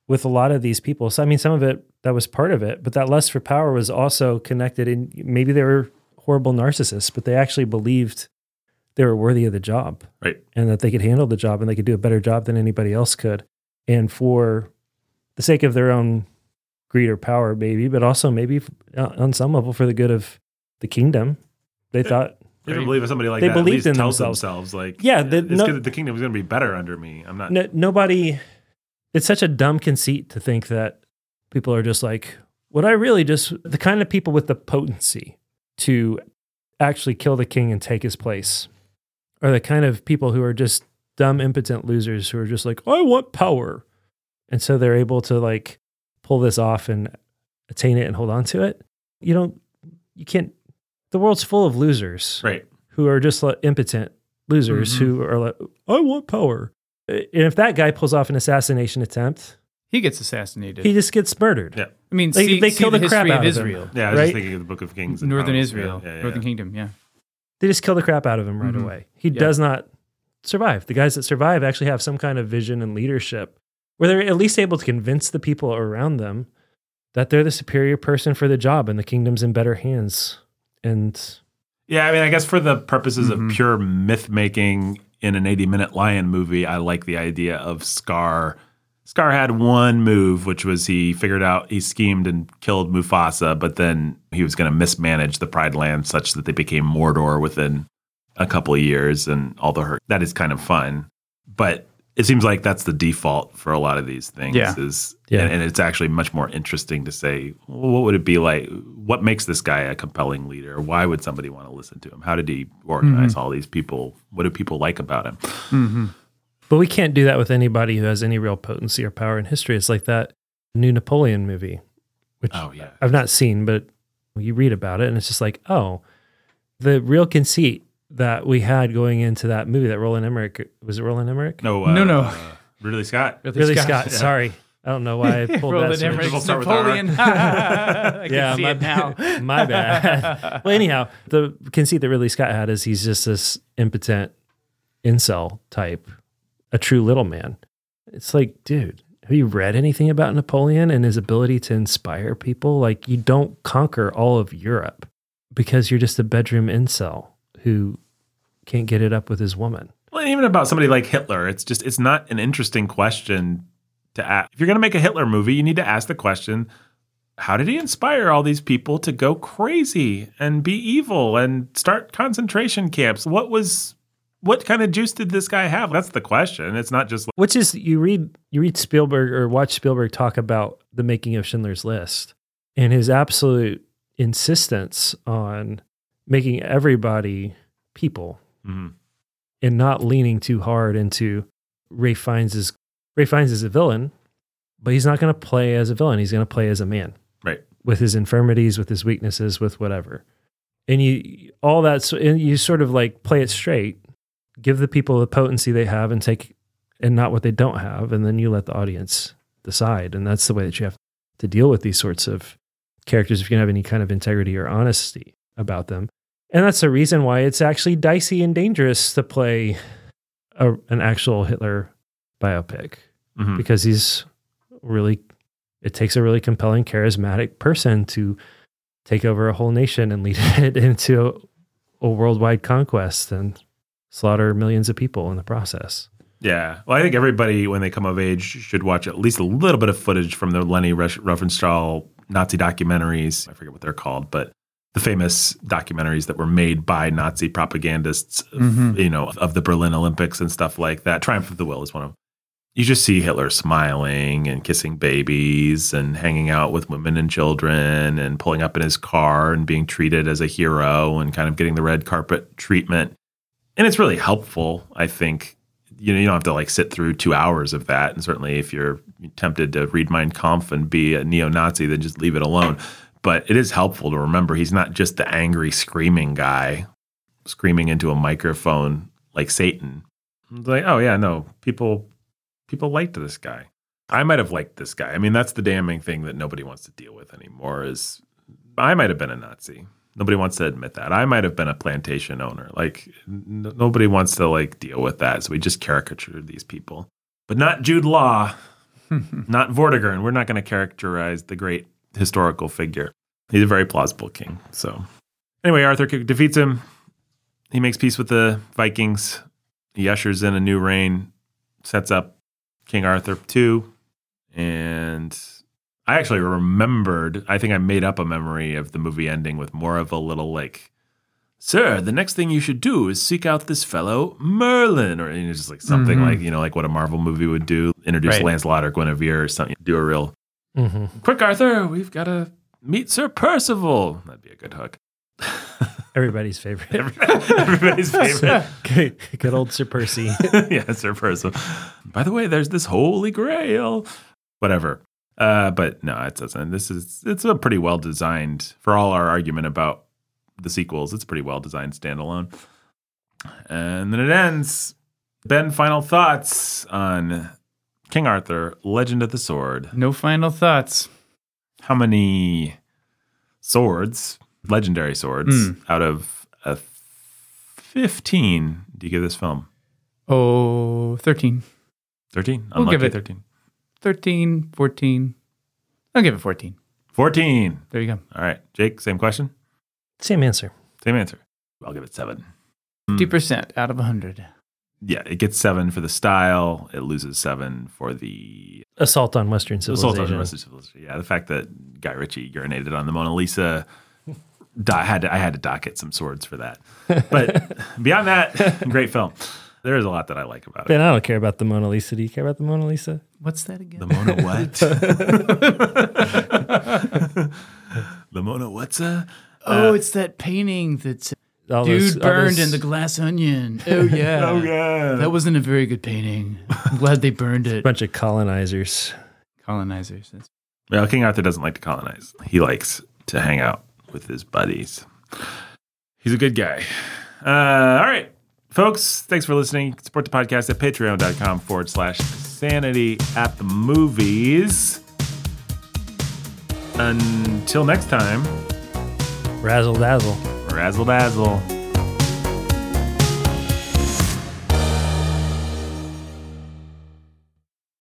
with a lot of these people. So, I mean, some of it, that was part of it, but that lust for power was also connected in maybe they were horrible narcissists, but they actually believed they were worthy of the job Right. and that they could handle the job and they could do a better job than anybody else could. And for the sake of their own greed or power, maybe, but also maybe uh, on some level for the good of the kingdom, they thought You don't believe in somebody like They that at believed least in tells themselves. themselves like, Yeah, the- it's no- gonna, the kingdom's going to be better under me. I'm not. no, nobody it's such a dumb conceit to think that people are just like would i really just the kind of people with the potency to actually kill the king and take his place are the kind of people who are just dumb, impotent losers who are just like, I want power. And so they're able to like pull this off and attain it and hold on to it. You don't, you can't, the world's full of losers Right. who are just like impotent losers Mhm. who are like, I want power. And if that guy pulls off an assassination attempt, He gets assassinated. he just gets murdered. Yeah. I mean, They- see, they see kill the, the crap out of of him. Israel. Yeah, I was Right? just thinking of the Book of Kings. Northern Israel, Yeah, yeah, yeah. Northern Kingdom, yeah. They just kill the crap out of him right Mhm. away. He Yeah. does not survive. The guys that survive actually have some kind of vision and leadership where they're at least able to convince the people around them that they're the superior person for the job and the kingdom's in better hands. And Yeah, I mean, I guess for the purposes Mhm. of pure myth making in an 80 minute lion movie, I like the idea of Scar. Scar had one move, which was he figured out he schemed and killed Mufasa, but then he was going to mismanage the Pride Land such that they became Mordor within a couple of years and all the hurt. That is kind of fun. But it seems like that's the default for a lot of these things Yeah. is Yeah. and, and it's actually much more interesting to say well, what would it be like what makes this guy a compelling leader why would somebody want to listen to him how did he organize all these people what do people like about him Mm-hmm. But we can't do that with anybody who has any real potency or power in history. It's like that new Napoleon movie, which oh yeah I've not seen, but you read about it and it's just like, oh, the real conceit that we had going into that movie that Roland Emmerich was it Roland Emmerich? no uh, No, no. uh, ridley scott Ridley Scott. Sorry. I don't know why I pulled Roland that. sort of- Emmerich's We'll start with R. Napoleon. I can yeah, see my, it now. my bad. well, anyhow, the conceit that Ridley Scott had is he's just this impotent incel type, a true little man. It's like, dude, have you read anything about Napoleon and his ability to inspire people? Like, you don't conquer all of Europe because you're just a bedroom incel who can't get it up with his woman. well even about somebody like hitler it's just it's not an interesting question to ask if you're going to make a hitler movie you need to ask the question how did he inspire all these people to go crazy and be evil and start concentration camps what was what kind of juice did this guy have that's the question it's not just like- Which is you read you read Spielberg or watch Spielberg talk about the making of Schindler's List and his absolute insistence on making everybody people Mhm. and not leaning too hard into Ralph Fiennes is Ralph Fiennes is a villain, but he's not going to play as a villain. He's going to play as a man right with his infirmities, with his weaknesses, with whatever. And you all that so- and you sort of like play it straight, give the people the potency they have and take and not what they don't have, and then you let the audience decide. And that's the way that you have to deal with these sorts of characters if you have any kind of integrity or honesty about them. And that's the reason why it's actually dicey and dangerous to play a, an actual Hitler biopic Mhm. because he's really it takes a really compelling charismatic person to take over a whole nation and lead it into a, a worldwide conquest and slaughter millions of people in the process Yeah. Well, I think everybody, when they come of age, should watch at least a little bit of footage from the Leni Rush- Riefenstahl Nazi documentaries. I forget what they're called, but the famous documentaries that were made by Nazi propagandists, of, Mhm. you know, of the Berlin Olympics and stuff like that. Triumph of the Will is one of them. You just see Hitler smiling and kissing babies and hanging out with women and children and pulling up in his car and being treated as a hero and kind of getting the red carpet treatment. And it's really helpful, I think, you know, you don't have to like sit through two hours of that. And certainly, if you're tempted to read Mein Kampf and be a neo-Nazi, then just leave it alone. But it is helpful to remember he's not just the angry, screaming guy, screaming into a microphone like Satan. It's like, oh yeah, no, people, people liked this guy. I might have liked this guy. I mean, that's the damning thing that nobody wants to deal with anymore. Is I might have been a Nazi. Nobody wants to admit that. I might have been a plantation owner. Like n- nobody wants to like deal with that. So we just caricature these people, but not Jude Law, not Vortigern. We're not going to characterize the great historical figure. He's a very plausible king. So anyway, Arthur defeats him. He makes peace with the Vikings. He ushers in a new reign, sets up King Arthur II, and I actually remembered. I think I made up a memory of the movie ending with more of a little like, "Sir, the next thing you should do is seek out this fellow Merlin," or you know, just like something Mhm. like you know, like what a Marvel movie would do. Introduce Right. Lancelot or Guinevere or something. Do a real mm-hmm. quick, Arthur. We've got to meet Sir Percival. That'd be a good hook. Everybody's favorite. Everybody's favorite. good, good old Sir Percy. yeah, Sir Percy. By the way, there's this holy grail. Whatever. Uh, but no, it doesn't. This is it's a pretty well designed for all our argument about the sequels. It's pretty well designed standalone. And then it ends. Ben, final thoughts on King Arthur, Legend of the Sword. No final thoughts. How many swords, legendary swords, Mm. out of a 15 do you give this film? Oh, 13. 13? We'll give Unlucky it 13. 13, 14. I'll give it 14. 14. There you go. All right. Jake, same question? Same answer. Same answer. I'll give it seven. Hmm. 50% out of 100. Yeah, it gets seven for the style. It loses seven for the Assault on Western Civilization. assault on Western civilization. Yeah, the fact that Guy Ritchie urinated on the Mona Lisa. I had to, I had to docket some swords for that. But beyond that, great film. There is a lot that I like about it. Ben, I don't care about the Mona Lisa. Do you care about the Mona Lisa? What's that again? The Mona what? the Mona what's a? oh, it's that painting that's All dude those- burned those- in the glass onion. Oh yeah. Oh yeah. That wasn't a very good painting. I'm glad they burned it. A bunch of colonizers. Colonizers. That's- Well, King Arthur doesn't like to colonize. He likes to hang out with his buddies. He's a good guy. Uh, all right, folks, thanks for listening. Support the podcast at patreon.com forward slash sanity at the movies. Until next time, Razzle dazzle. razzle dazzle.